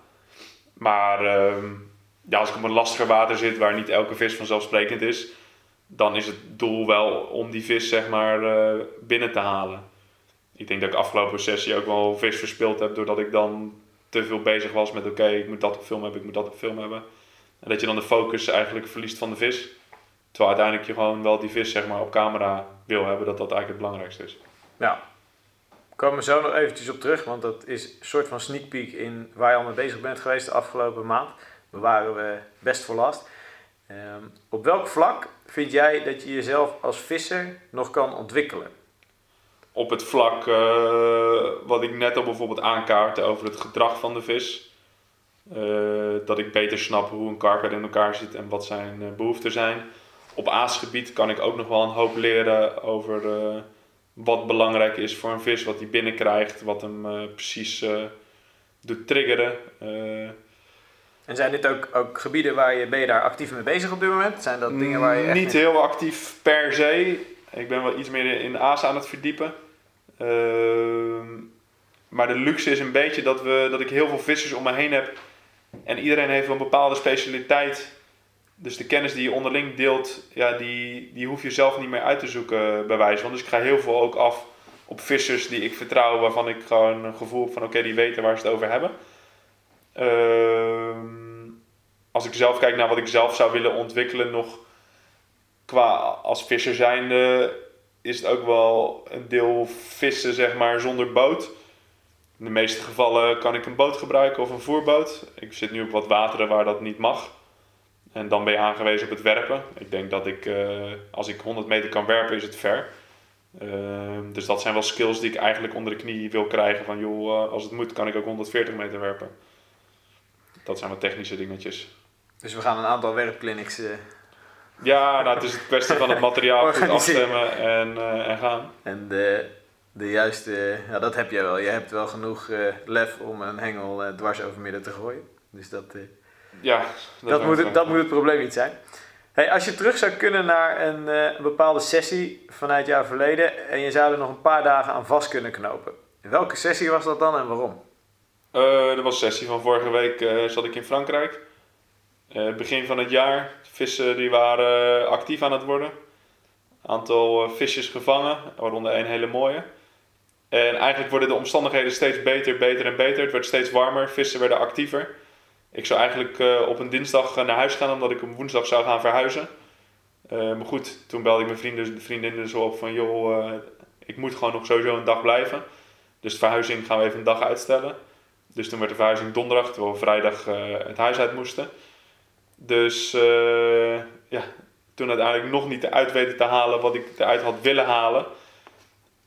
Maar uh, ja, als ik op een lastiger water zit waar niet elke vis vanzelfsprekend is, dan is het doel wel om die vis zeg maar uh, binnen te halen. Ik denk dat ik afgelopen sessie ook wel vis verspeeld heb doordat ik dan te veel bezig was met oké, ik moet dat op film hebben, ik moet dat op film hebben. En dat je dan de focus eigenlijk verliest van de vis. Terwijl uiteindelijk je gewoon wel die vis zeg maar op camera wil hebben, dat dat eigenlijk het belangrijkste is. Ja, komen we zo nog eventjes op terug, want dat is een soort van sneak peek in waar je al mee bezig bent geweest de afgelopen maand. We best voor last. Um, op welk vlak vind jij dat je jezelf als visser nog kan ontwikkelen? Op het vlak uh, wat ik net al bijvoorbeeld aankaartte over het gedrag van de vis. Uh, dat ik beter snap hoe een karper in elkaar zit en wat zijn uh, behoeften zijn. Op aasgebied kan ik ook nog wel een hoop leren over wat belangrijk is voor een vis, wat hij binnenkrijgt, wat hem precies doet triggeren. En zijn dit ook, ook gebieden waar je, ben je daar actief mee bezig op dit moment? Zijn dat dingen waar je Niet heel actief per se. Ik ben wel iets meer in aas aan het verdiepen. Ehm, maar de luxe is een beetje dat, we, dat ik heel veel vissers om me heen heb. En iedereen heeft wel een bepaalde specialiteit dus de kennis die je onderling deelt, ja, die, die hoef je zelf niet meer uit te zoeken bij wijze van. Dus ik ga heel veel ook af op vissers die ik vertrouw, waarvan ik gewoon een gevoel heb van oké, die weten waar ze het over hebben. Uh, als ik zelf kijk naar wat ik zelf zou willen ontwikkelen, nog qua als visser zijnde, is het ook wel een deel vissen zeg maar zonder boot. In de meeste gevallen kan ik een boot gebruiken of een voerboot. Ik zit nu op wat wateren waar dat niet mag. En dan ben je aangewezen op het werpen. Ik denk dat ik, uh, als ik 100 meter kan werpen, is het ver. Uh, dus dat zijn wel skills die ik eigenlijk onder de knie wil krijgen. Van joh, uh, als het moet, kan ik ook 140 meter werpen. Dat zijn wat technische dingetjes. Dus we gaan een aantal werpclinics. Ja, nou, het is een kwestie van het materiaal goed afstemmen en, en gaan. En de, de juiste, ja, dat heb jij wel. Je hebt wel genoeg lef om een hengel dwars over midden te gooien. Dus dat ja, dat, dat moet, het, dat moet het probleem niet zijn. Hey, als je terug zou kunnen naar een, uh, bepaalde sessie vanuit jouw verleden en je zou er nog een paar dagen aan vast kunnen knopen. Welke sessie was dat dan en waarom? Dat was een sessie van vorige week, zat ik in Frankrijk. Begin van het jaar, vissen die waren actief aan het worden. Aantal visjes gevangen, waaronder een hele mooie. En eigenlijk worden de omstandigheden steeds beter, beter en beter. Het werd steeds warmer, vissen werden actiever. Ik zou eigenlijk op een dinsdag eh, naar huis gaan omdat ik op woensdag zou gaan verhuizen. Maar goed, toen belde ik mijn vrienden, vriendinnen zo op van joh, ik moet gewoon nog sowieso een dag blijven. Dus de verhuizing gaan we even een dag uitstellen. Dus toen werd de verhuizing donderdag, terwijl we vrijdag het huis uit moesten. Dus ja, toen uiteindelijk nog niet eruit weten te halen wat ik eruit had willen halen.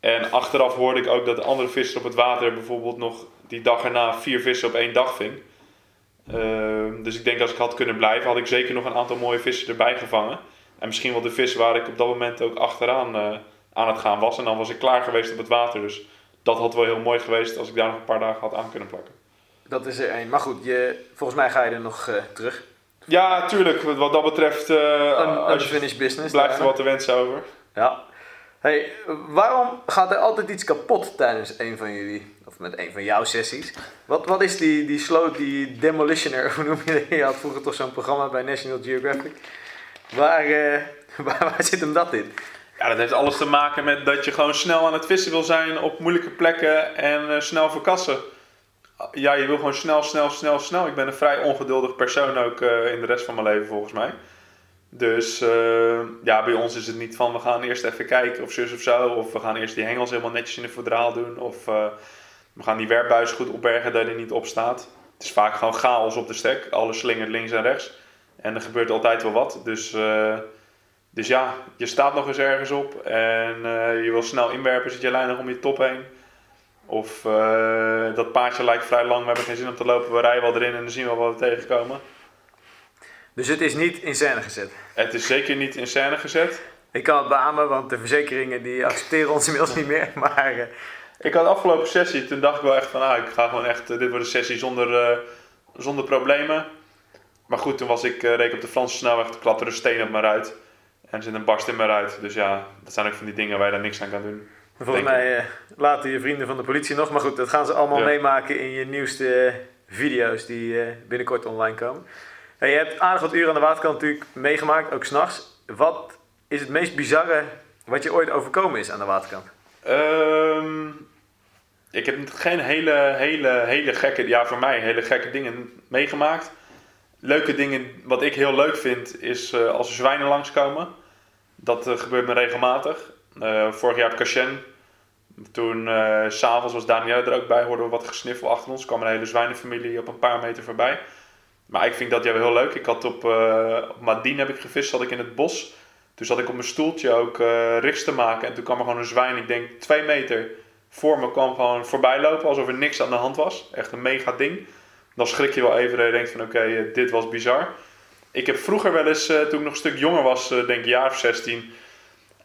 En achteraf hoorde ik ook dat de andere vissers op het water bijvoorbeeld nog die dag erna vier vissen op één dag ving. Ehm, dus ik denk als ik had kunnen blijven, had ik zeker nog een aantal mooie vissen erbij gevangen. En misschien wel de vis waar ik op dat moment ook achteraan uh, aan het gaan was. En dan was ik klaar geweest op het water. Dus dat had wel heel mooi geweest als ik daar nog een paar dagen had aan kunnen plakken. Dat is er één. Maar goed, je, volgens mij ga je er nog uh, terug. Ja, tuurlijk. Wat dat betreft uh, een, unfinished business. Blijft er wat te wensen over. Ja. Hey, waarom gaat er altijd iets kapot tijdens een van jullie, of met een van jouw sessies? Wat, wat is die, die sloot, die demolitioner, [LAUGHS] hoe noem je dat? Je had vroeger toch zo'n programma bij National Geographic. Waar, uh, [LAUGHS] waar, waar, zit hem dat in? Ja, dat heeft alles te maken met dat je gewoon snel aan het vissen wil zijn op moeilijke plekken en uh, snel verkassen. Ja, je wil gewoon snel, snel, snel, snel. Ik ben een vrij ongeduldig persoon ook uh, in de rest van mijn leven volgens mij. Dus uh, ja, bij ons is het niet van we gaan eerst even kijken of zus of zo. Of we gaan eerst die hengels helemaal netjes in de verdraal doen. Of uh, we gaan die werpbuis goed opbergen dat hij niet op staat. Het is vaak gewoon chaos op de stek. Alles slingert links en rechts. En er gebeurt altijd wel wat. Dus, dus ja, je staat nog eens ergens op. En je wil snel inwerpen, zit je lijn nog om je top heen. Of eh, dat paardje lijkt vrij lang, we hebben geen zin om te lopen, we rijden wel erin en dan zien we wat we tegenkomen. Dus het is niet in scène gezet. Het is zeker niet in scène gezet. Ik kan het beamen, want de verzekeringen die accepteren ons inmiddels niet meer. [LAUGHS] Maar eh, Ik had de afgelopen sessie, toen dacht ik wel echt van, ah, ik ga gewoon echt, eh, dit wordt een sessie zonder, zonder problemen. Maar goed, toen was ik, reed ik op de Franse snelweg, toen klapte er een steen op mijn ruit. En er zit een barst in mijn ruit. Dus ja, dat zijn ook van die dingen waar je daar niks aan kan doen. Volgens mij eh, laten je vrienden van de politie nog. Maar goed, dat gaan ze allemaal Ja. meemaken in je nieuwste eh, video's die eh, binnenkort online komen. Je hebt aardig wat uren aan de waterkant natuurlijk meegemaakt, ook s'nachts. Wat is het meest bizarre wat je ooit overkomen is aan de waterkant? Ehm, ik heb geen hele, hele, hele gekke, ja voor mij, hele gekke dingen meegemaakt. Leuke dingen, wat ik heel leuk vind, is als er zwijnen langskomen. Dat gebeurt me regelmatig. Vorig jaar op Cachen, toen s s'avonds was Daniel er ook bij, hoorden we wat gesniffel achter ons. kwam een hele zwijnenfamilie op een paar meter voorbij. Maar ik vind dat jou heel leuk. Ik had op, eh op heb ik gevist, zat ik in het bos. Toen zat ik op mijn stoeltje ook eh richts te maken. En toen kwam er gewoon een zwijn, ik denk twee meter voor me, kwam gewoon voorbij lopen. Alsof er niks aan de hand was. Echt een mega ding. Dan schrik je wel even dat je denkt van oké, dit was bizar. Ik heb vroeger wel eens, toen ik nog een stuk jonger was, denk ik jaar of 16...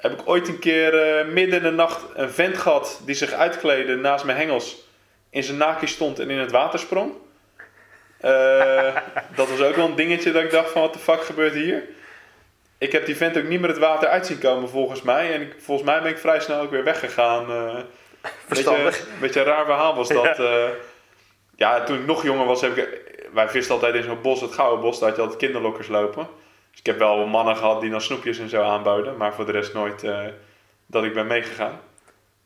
Heb ik ooit een keer eh, midden in de nacht een vent gehad die zich uitkleedde naast mijn hengels. In zijn naakje stond en in het water sprong. Eh, [LAUGHS] dat was ook wel een dingetje dat ik dacht van wat de fuck gebeurt hier. Ik heb die vent ook niet meer het water uit zien komen volgens mij. En ik, volgens mij ben ik vrij snel ook weer weggegaan. eh Verstandig. Beetje, beetje een raar verhaal was dat. Ja. ja, toen ik nog jonger was, heb ik... Wij visten altijd in zo'n bos, het Gouden Bos. Daar had je altijd kinderlokkers lopen. Dus ik heb wel mannen gehad die dan snoepjes en zo aanboden. Maar voor de rest nooit eh, dat ik ben meegegaan.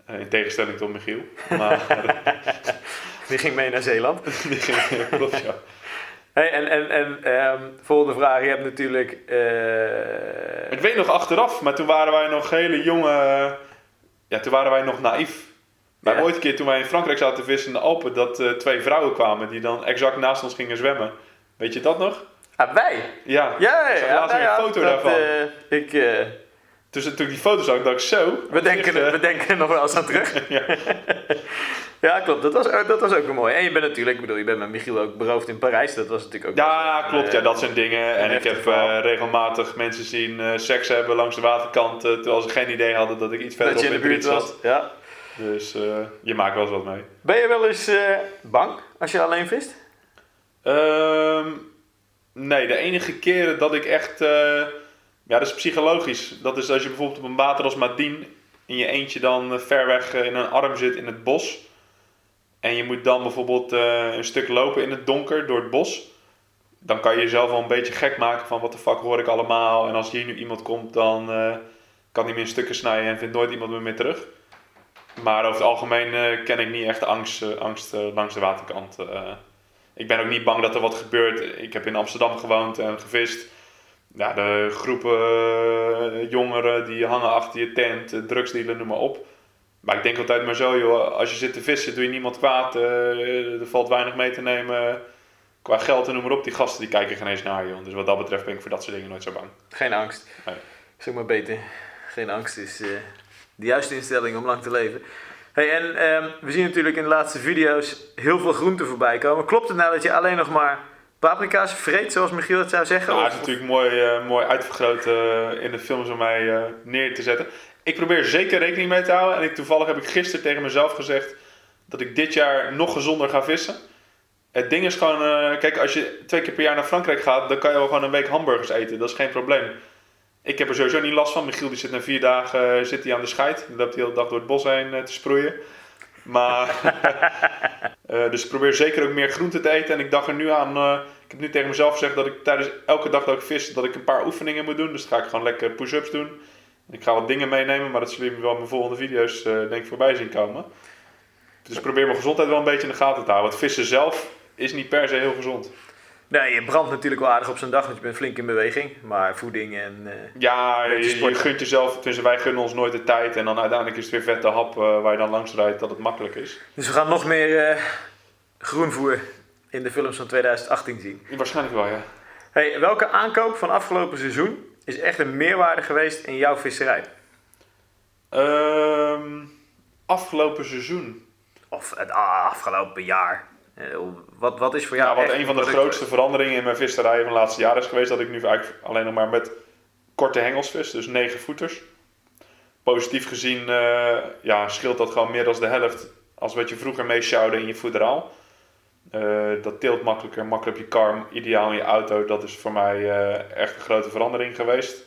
Eh, in tegenstelling tot Michiel. Maar [LAUGHS] Die ging mee naar Zeeland. [LAUGHS] die ging klopt, ja. Hey, en en, en ehm, volgende vraag. Je hebt natuurlijk... eh, Ik weet nog achteraf, maar toen waren wij nog hele jonge... Ja, toen waren wij nog naïef. Maar Ja. ooit een keer toen wij in Frankrijk zaten te vissen in de Alpen... dat twee vrouwen kwamen die dan exact naast ons gingen zwemmen. Weet je dat nog? Ah, wij? Ja. Ja, Ik ja, zag ja. laatst weer nou een ja, foto dat, daarvan. eh, ik, eh, Dus toen ik die foto zag, dacht ik zo... we, denken, Echt, eh, we denken er nog wel eens aan terug. [LAUGHS] ja. [LAUGHS] Ja, klopt. Dat was, dat was ook wel mooi. En je bent natuurlijk, ik bedoel, je bent met Michiel ook beroofd in Parijs. Dat was natuurlijk ook... ja, klopt. Ja, eh, dat zijn dingen. En ik heb eh, regelmatig mensen zien eh, seks hebben langs de waterkant... eh, terwijl ze geen idee hadden dat ik iets verder Dat je in de buurt was. Ja. Dus eh, je maakt wel eens wat mee. Ben je wel eens eh, bang als je alleen vist? Ehm, nee, de enige keren dat ik echt. eh, ja, dat is psychologisch. Dat is als je bijvoorbeeld op een water als Madien in je eentje dan eh, ver weg eh, in een arm zit in het bos. En je moet dan bijvoorbeeld een stuk lopen in het donker door het bos. Dan kan je jezelf wel een beetje gek maken van wat de fuck hoor ik allemaal. En als hier nu iemand komt, dan kan hij me in stukken snijden en vindt nooit iemand me meer terug. Maar over het algemeen ken ik niet echt angst, angst langs de waterkant. Ik ben ook niet bang dat er wat gebeurt. Ik heb in Amsterdam gewoond en gevist. Ja, de groepen eh, jongeren die hangen achter je tent, eh, drugsdealen, noem maar op. Maar ik denk altijd maar zo, joh, als je zit te vissen, doe je niemand kwaad. eh, er valt weinig mee te nemen. Qua geld en noem maar op, die gasten die kijken geen eens naar je. Dus wat dat betreft ben ik voor dat soort dingen nooit zo bang. Geen angst. Nee. Zeg maar beter. Geen angst is de juiste instelling om lang te leven. Hey, en ehm, we zien natuurlijk in de laatste video's heel veel groenten voorbij komen. Klopt het nou dat je alleen nog maar paprika's vreet, zoals Michiel het zou zeggen? Ja, Of- het is natuurlijk mooi, eh, mooi uitvergroot eh, in de films om mij neer te zetten. Ik probeer zeker rekening mee te houden. En ik, toevallig heb ik gisteren tegen mezelf gezegd dat ik dit jaar nog gezonder ga vissen. Het ding is gewoon, eh, kijk, als je twee keer per jaar naar Frankrijk gaat, dan kan je wel gewoon een week hamburgers eten. Dat is geen probleem. Ik heb er sowieso niet last van. Michiel die zit na vier dagen eh, zit hij aan de scheid. Die loopt de hele dag door het bos heen eh, te sproeien. Maar, [LAUGHS] eh, dus ik probeer zeker ook meer groente te eten. En ik dacht er nu aan, ik heb nu tegen mezelf gezegd dat ik tijdens elke dag dat ik vis, dat ik een paar oefeningen moet doen. Dus dan ga ik gewoon lekker push-ups doen. Ik ga wat dingen meenemen, maar dat zullen jullie wel in mijn volgende video's denk voorbij zien komen. Dus ik probeer mijn gezondheid wel een beetje in de gaten te houden. Want vissen zelf is niet per se heel gezond. Nee, je brandt natuurlijk wel aardig op zo'n dag, want je bent flink in beweging. Maar voeding en... eh, Ja, je, je gunt jezelf, tenminste wij gunnen ons nooit de tijd. En dan uiteindelijk is het weer vette hap eh, waar je dan langs rijdt dat het makkelijk is. Dus we gaan nog meer eh, groenvoer in de films van 2018 zien. Waarschijnlijk wel, ja. Hey, welke aankoop van afgelopen seizoen is echt een meerwaarde geweest in jouw visserij? Ehm, afgelopen seizoen. of het afgelopen jaar? Eh, Wat, wat is voor jou Ja, wat een van de grootste veranderingen in mijn visserij van de laatste jaren is geweest, dat ik nu eigenlijk alleen nog maar met korte hengels vis, dus 9 voeters. Positief gezien eh, ja, scheelt dat gewoon meer dan de helft als wat je vroeger mee sjouwde in je voederaal. Eh, dat teelt makkelijker, makkelijk op je kar, ideaal in je auto. Dat is voor mij echt een grote verandering geweest.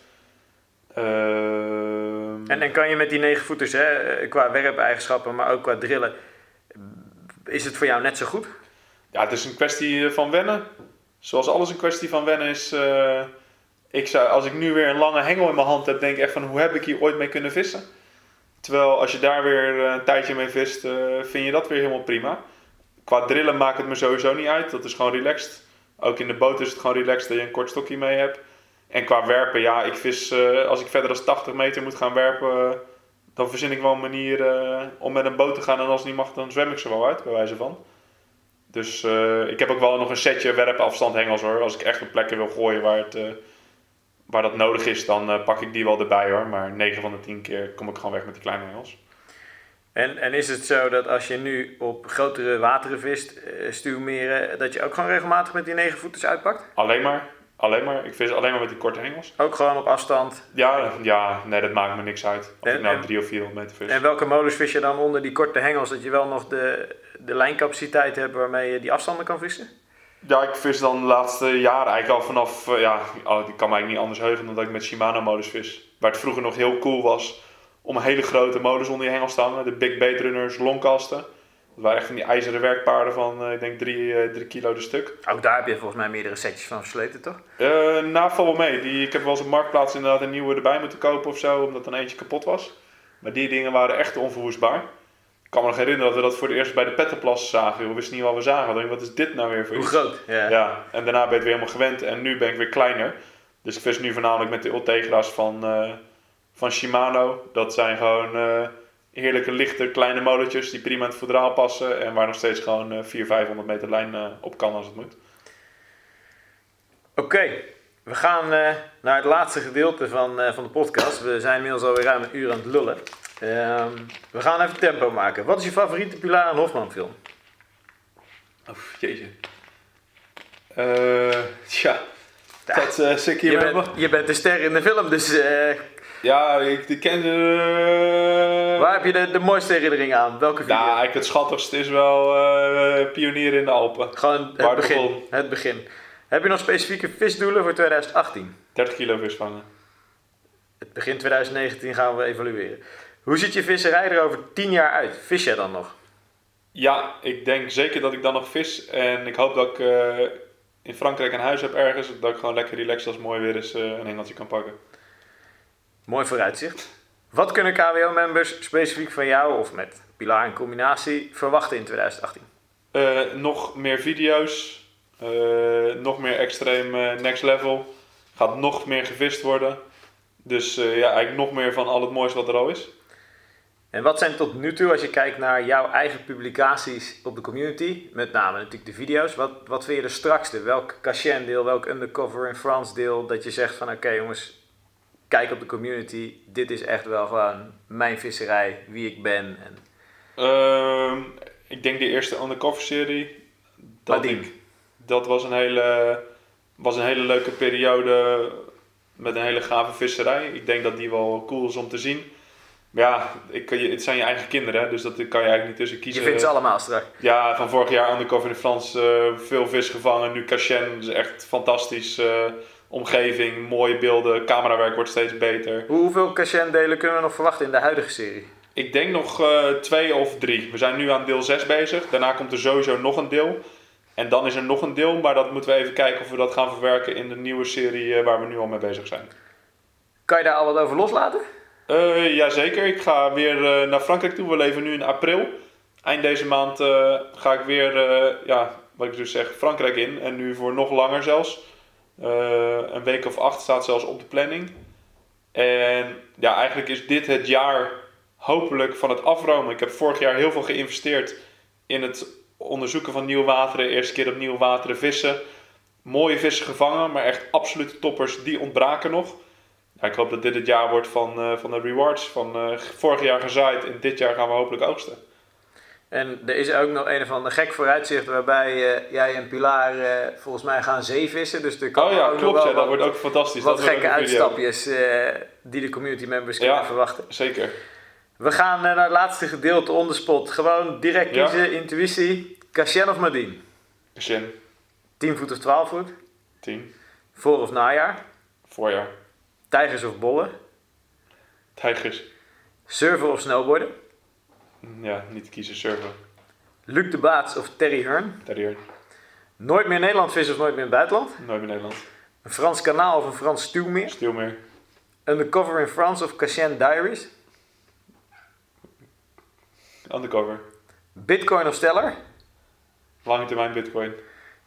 Ehm, En, en kan je met die negen voeters, hè, qua werpeigenschappen, maar ook qua drillen, is het voor jou net zo goed? Ja, het is een kwestie van wennen. Zoals alles een kwestie van wennen is. eh, ik zou, als ik nu weer een lange hengel in mijn hand heb, denk ik echt van hoe heb ik hier ooit mee kunnen vissen? Terwijl als je daar weer eh, een tijdje mee vist, eh, vind je dat weer helemaal prima. Qua drillen maakt het me sowieso niet uit. Dat is gewoon relaxed. Ook in de boot is het gewoon relaxed dat je een kort stokje mee hebt. En qua werpen, ja, ik vis, eh, als ik verder dan 80 meter moet gaan werpen, eh, dan verzin ik wel een manier eh, om met een boot te gaan. En als het niet mag, dan zwem ik ze wel uit, bij wijze van. Dus eh, ik heb ook wel nog een setje werpafstand hengels hoor. Als ik echt op plekken wil gooien waar, het, eh, waar dat nodig is, dan eh, pak ik die wel erbij hoor. Maar 9 van de 10 keer kom ik gewoon weg met die kleine hengels. En, en is het zo dat als je nu op grotere wateren vist, stuwmeren, dat je ook gewoon regelmatig met die negen voeters uitpakt? Alleen maar, alleen maar. Ik vis alleen maar met die korte hengels. Ook gewoon op afstand? Ja, ja nee, dat maakt me niks uit. Of En- ik nou en- 3 of 400 meter vis. En welke molens vis je dan onder die korte hengels, dat je wel nog de, de lijncapaciteit hebt waarmee je die afstanden kan vissen? Ja, ik vis dan de laatste jaren eigenlijk al vanaf, eh, ja, oh, ik kan me eigenlijk niet anders heugen dan dat ik met Shimano modus vis. Waar het vroeger nog heel cool was om hele grote molens onder je hengels te hangen. De Big Bait Runners, longkasten. Dat waren echt van die ijzeren werkpaarden van, eh, ik denk 3 kilo de stuk. Ook daar heb je volgens mij meerdere setjes van versleten, toch? Eh nou, val wel mee. Die, ik heb wel eens op Marktplaats inderdaad een nieuwe erbij moeten kopen of zo, omdat dan eentje kapot was. Maar die dingen waren echt onverwoestbaar. Ik kan me nog herinneren dat we dat voor het eerst bij de Pettenplas zagen. We wisten niet wat we zagen. Dachten, wat is dit nou weer voor Hoe iets? groot? Ja. Ja, en daarna ben je het weer helemaal gewend en nu ben ik weer kleiner. Dus ik vis nu voornamelijk met de Ultegra's van, eh, van Shimano. Dat zijn gewoon eh, heerlijke lichte kleine molletjes die prima in het voedraal passen. En waar nog steeds gewoon eh 400, 500 meter lijn eh, op kan als het moet. Oké, we gaan naar het laatste gedeelte van, van de podcast. We zijn inmiddels alweer ruim een uur aan het lullen. Ehm, we gaan even tempo maken. Wat is je favoriete Pilar en Hofman film? Oh, jeetje. Eh, ja, dat uh, zit ik hier Je bent, je bent de ster in de film, dus eh, Ja, ik die ken eh, waar heb je de, de mooiste herinnering aan? Welke video? Nou, eigenlijk het schattigste is wel Pionier in de Alpen. Gewoon het begin, het begin. Heb je nog specifieke visdoelen voor 2018? 30 kilo vis vangen. Het begin 2019 gaan we evalueren. Hoe ziet je visserij er over 10 jaar uit? Vis jij dan nog? Ja, ik denk zeker dat ik dan nog vis. En ik hoop dat ik eh, in Frankrijk een huis heb ergens. Dat ik gewoon lekker relaxed als het mooi weer is eh, een hengeltje kan pakken. Mooi vooruitzicht. Wat kunnen KWO-members specifiek van jou of met Pilar in combinatie verwachten in 2018? Eh, nog meer video's. nog meer extreem next level. Gaat nog meer gevist worden. Dus ja, eigenlijk nog meer van al het moois wat er al is. En wat zijn tot nu toe, als je kijkt naar jouw eigen publicaties op de community, met name natuurlijk de video's, wat, wat vind je de strakste? Welk Cachin deel, welk Undercover in France deel, dat je zegt van oké jongens, kijk op de community, dit is echt wel gewoon mijn visserij, wie ik ben. En... Ehm, ik denk de eerste undercover serie. Dat, ik, dat was, een hele, was een hele leuke periode met een hele gave visserij. Ik denk dat die wel cool is om te zien. Ja, ik, je- het zijn je eigen kinderen, dus dat kan je eigenlijk niet tussen Je kiezen. vindt ze allemaal strak. Ja, van vorig jaar Undercover in Frans, eh, veel vis gevangen. Nu Cachen, dus echt fantastisch. eh, omgeving, mooie beelden, camerawerk wordt steeds beter. Hoe, hoeveel Cachin delen kunnen we nog verwachten in de huidige serie? Ik denk nog eh, twee of drie. We zijn nu aan deel 6 bezig. Daarna komt er sowieso nog een deel. En dan is er nog een deel, maar dat moeten we even kijken of we dat gaan verwerken in de nieuwe serie waar we nu al mee bezig zijn. Kan je daar al wat over loslaten? Eh jazeker, ik ga weer eh, naar Frankrijk toe. We leven nu in april. Eind deze maand eh, ga ik weer, ja, wat ik dus zeg, Frankrijk in. En nu voor nog langer zelfs. Een week of acht staat zelfs op de planning. En ja, eigenlijk is dit het jaar hopelijk van het afromen. Ik heb vorig jaar heel veel geïnvesteerd in het onderzoeken van nieuwe wateren. Eerste keer op nieuwe wateren vissen. Mooie vissen gevangen, maar echt absolute toppers, die ontbraken nog. Ik hoop dat dit het jaar wordt van, eh, van de rewards. Van eh, vorig jaar gezaaid en dit jaar gaan we hopelijk oogsten. En er is ook nog een of ander gek vooruitzicht waarbij eh, jij en Pilar volgens mij gaan zeevissen. Dus er kan Oh ja, ook klopt. wel Ja, dat wat, wordt ook fantastisch. wat dat gekke uitstapjes die de community members kunnen Ja. verwachten. Zeker. We gaan naar het laatste gedeelte on the spot. Gewoon direct Ja. kiezen, intuïtie. Kasjen of Madin? Shin, 10 voet of 12 voet? 10, Voor of najaar? voorjaar. Tijgers of bollen? Tijgers. Surfen of snowboarden? Ja, niet kiezen, surfen. Luc de Baats of Terry Hearn? Terrier. Nooit meer Nederland vissen of nooit meer in het buitenland? Nooit meer Nederland. Een Frans kanaal of een Frans stuwmeer? Stielmeer. Undercover in France of Cassien Diaries? Undercover. Bitcoin of Stellar? Lange termijn bitcoin.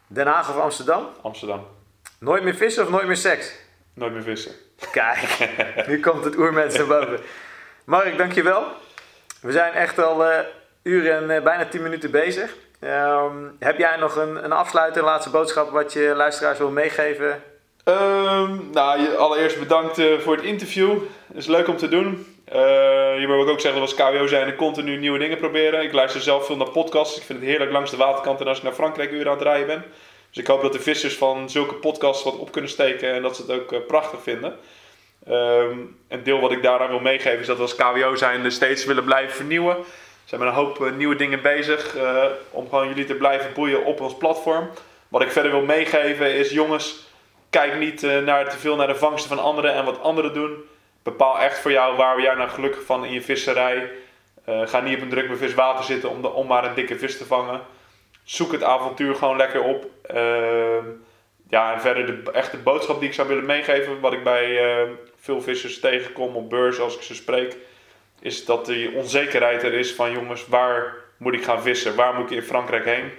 Den Haag of Amsterdam? Amsterdam. Nooit meer vissen of nooit meer seks? Nooit meer vissen. Kijk, [LAUGHS] nu komt het oermens naar boven. Mark, dankjewel. We zijn echt al eh, uren en eh, bijna 10 minuten bezig. Ehm, heb jij nog een, een afsluiter, een laatste boodschap wat je luisteraars wil meegeven? Ehm, nou, je, allereerst bedankt eh, voor het interview. Het is leuk om te doen. Eh je wil ik ook zeggen dat we als KWO zijn en continu nieuwe dingen proberen. Ik luister zelf veel naar podcasts. Ik vind het heerlijk langs de waterkant en als ik naar Frankrijk uren aan het rijden ben. Dus ik hoop dat de vissers van zulke podcasts wat op kunnen steken en dat ze het ook eh, prachtig vinden. Ehm, een deel wat ik daaraan wil meegeven is dat we als KWO zijn steeds willen blijven vernieuwen. We zijn met een hoop eh, nieuwe dingen bezig eh, om gewoon jullie te blijven boeien op ons platform. Wat ik verder wil meegeven is jongens, kijk niet naar, te veel naar de vangsten van anderen en wat anderen doen. Bepaal echt voor jou waar jij nou gelukkig van in je visserij. Ga niet op een druk bevis water zitten om, de, om maar een dikke vis te vangen. Zoek het avontuur gewoon lekker op. Ehm, ja, en verder de echte boodschap die ik zou willen meegeven, wat ik bij eh, veel vissers tegenkom op beurs als ik ze spreek, is dat die onzekerheid er is van jongens, waar moet ik gaan vissen? Waar moet ik in Frankrijk heen?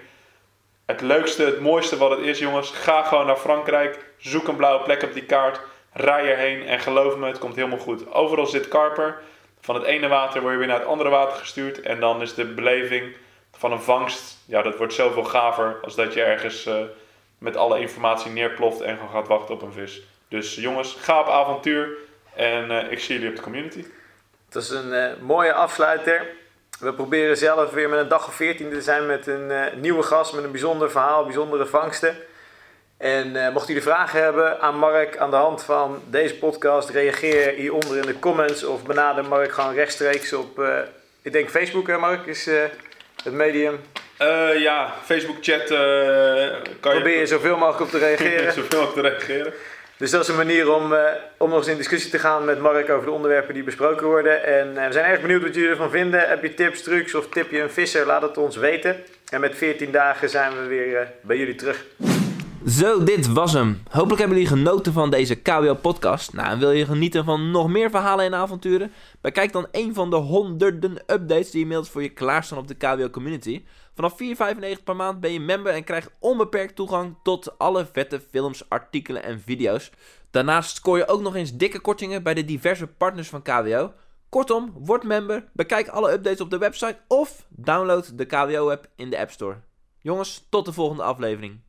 Het leukste, het mooiste wat het is, jongens, ga gewoon naar Frankrijk. Zoek een blauwe plek op die kaart. Rij erheen en geloof me, het komt helemaal goed. Overal zit karper. Van het ene water word je weer naar het andere water gestuurd. En dan is de beleving van een vangst, ja, dat wordt zoveel gaver als dat je ergens eh, met alle informatie neerploft en gewoon gaat wachten op een vis. Dus jongens, ga op avontuur en eh, ik zie jullie op de community. Dat is een eh, mooie afsluiter. We proberen zelf weer met een dag of 14 te zijn met een eh, nieuwe gast, met een bijzonder verhaal, bijzondere vangsten. En eh, mocht jullie vragen hebben aan Mark aan de hand van deze podcast, reageer hieronder in de comments of benader Mark gewoon rechtstreeks op, eh, ik denk Facebook hè Mark, is eh, het medium. Eh, ja, Facebook chat eh, kan Probeer je zoveel mogelijk op te reageren. [LAUGHS] zoveel mogelijk te reageren. Dus dat is een manier om, eh, om nog eens in discussie te gaan met Mark over de onderwerpen die besproken worden. En we zijn erg benieuwd wat jullie ervan vinden. Heb je tips, trucs of tip je een visser? Laat het ons weten. En met 14 dagen zijn we weer bij jullie terug. Zo, dit was hem. Hopelijk hebben jullie genoten van deze KWO-podcast. Nou, en wil je genieten van nog meer verhalen en avonturen? Bekijk dan een van de honderden updates die inmiddels voor je klaarstaan op de KWO-community. Vanaf 4,95 per maand ben je member en krijgt onbeperkt toegang tot alle vette films, artikelen en video's. Daarnaast scoor je ook nog eens dikke kortingen bij de diverse partners van KWO. Kortom, word member, bekijk alle updates op de website of download de KWO-app in de App Store. Jongens, tot de volgende aflevering.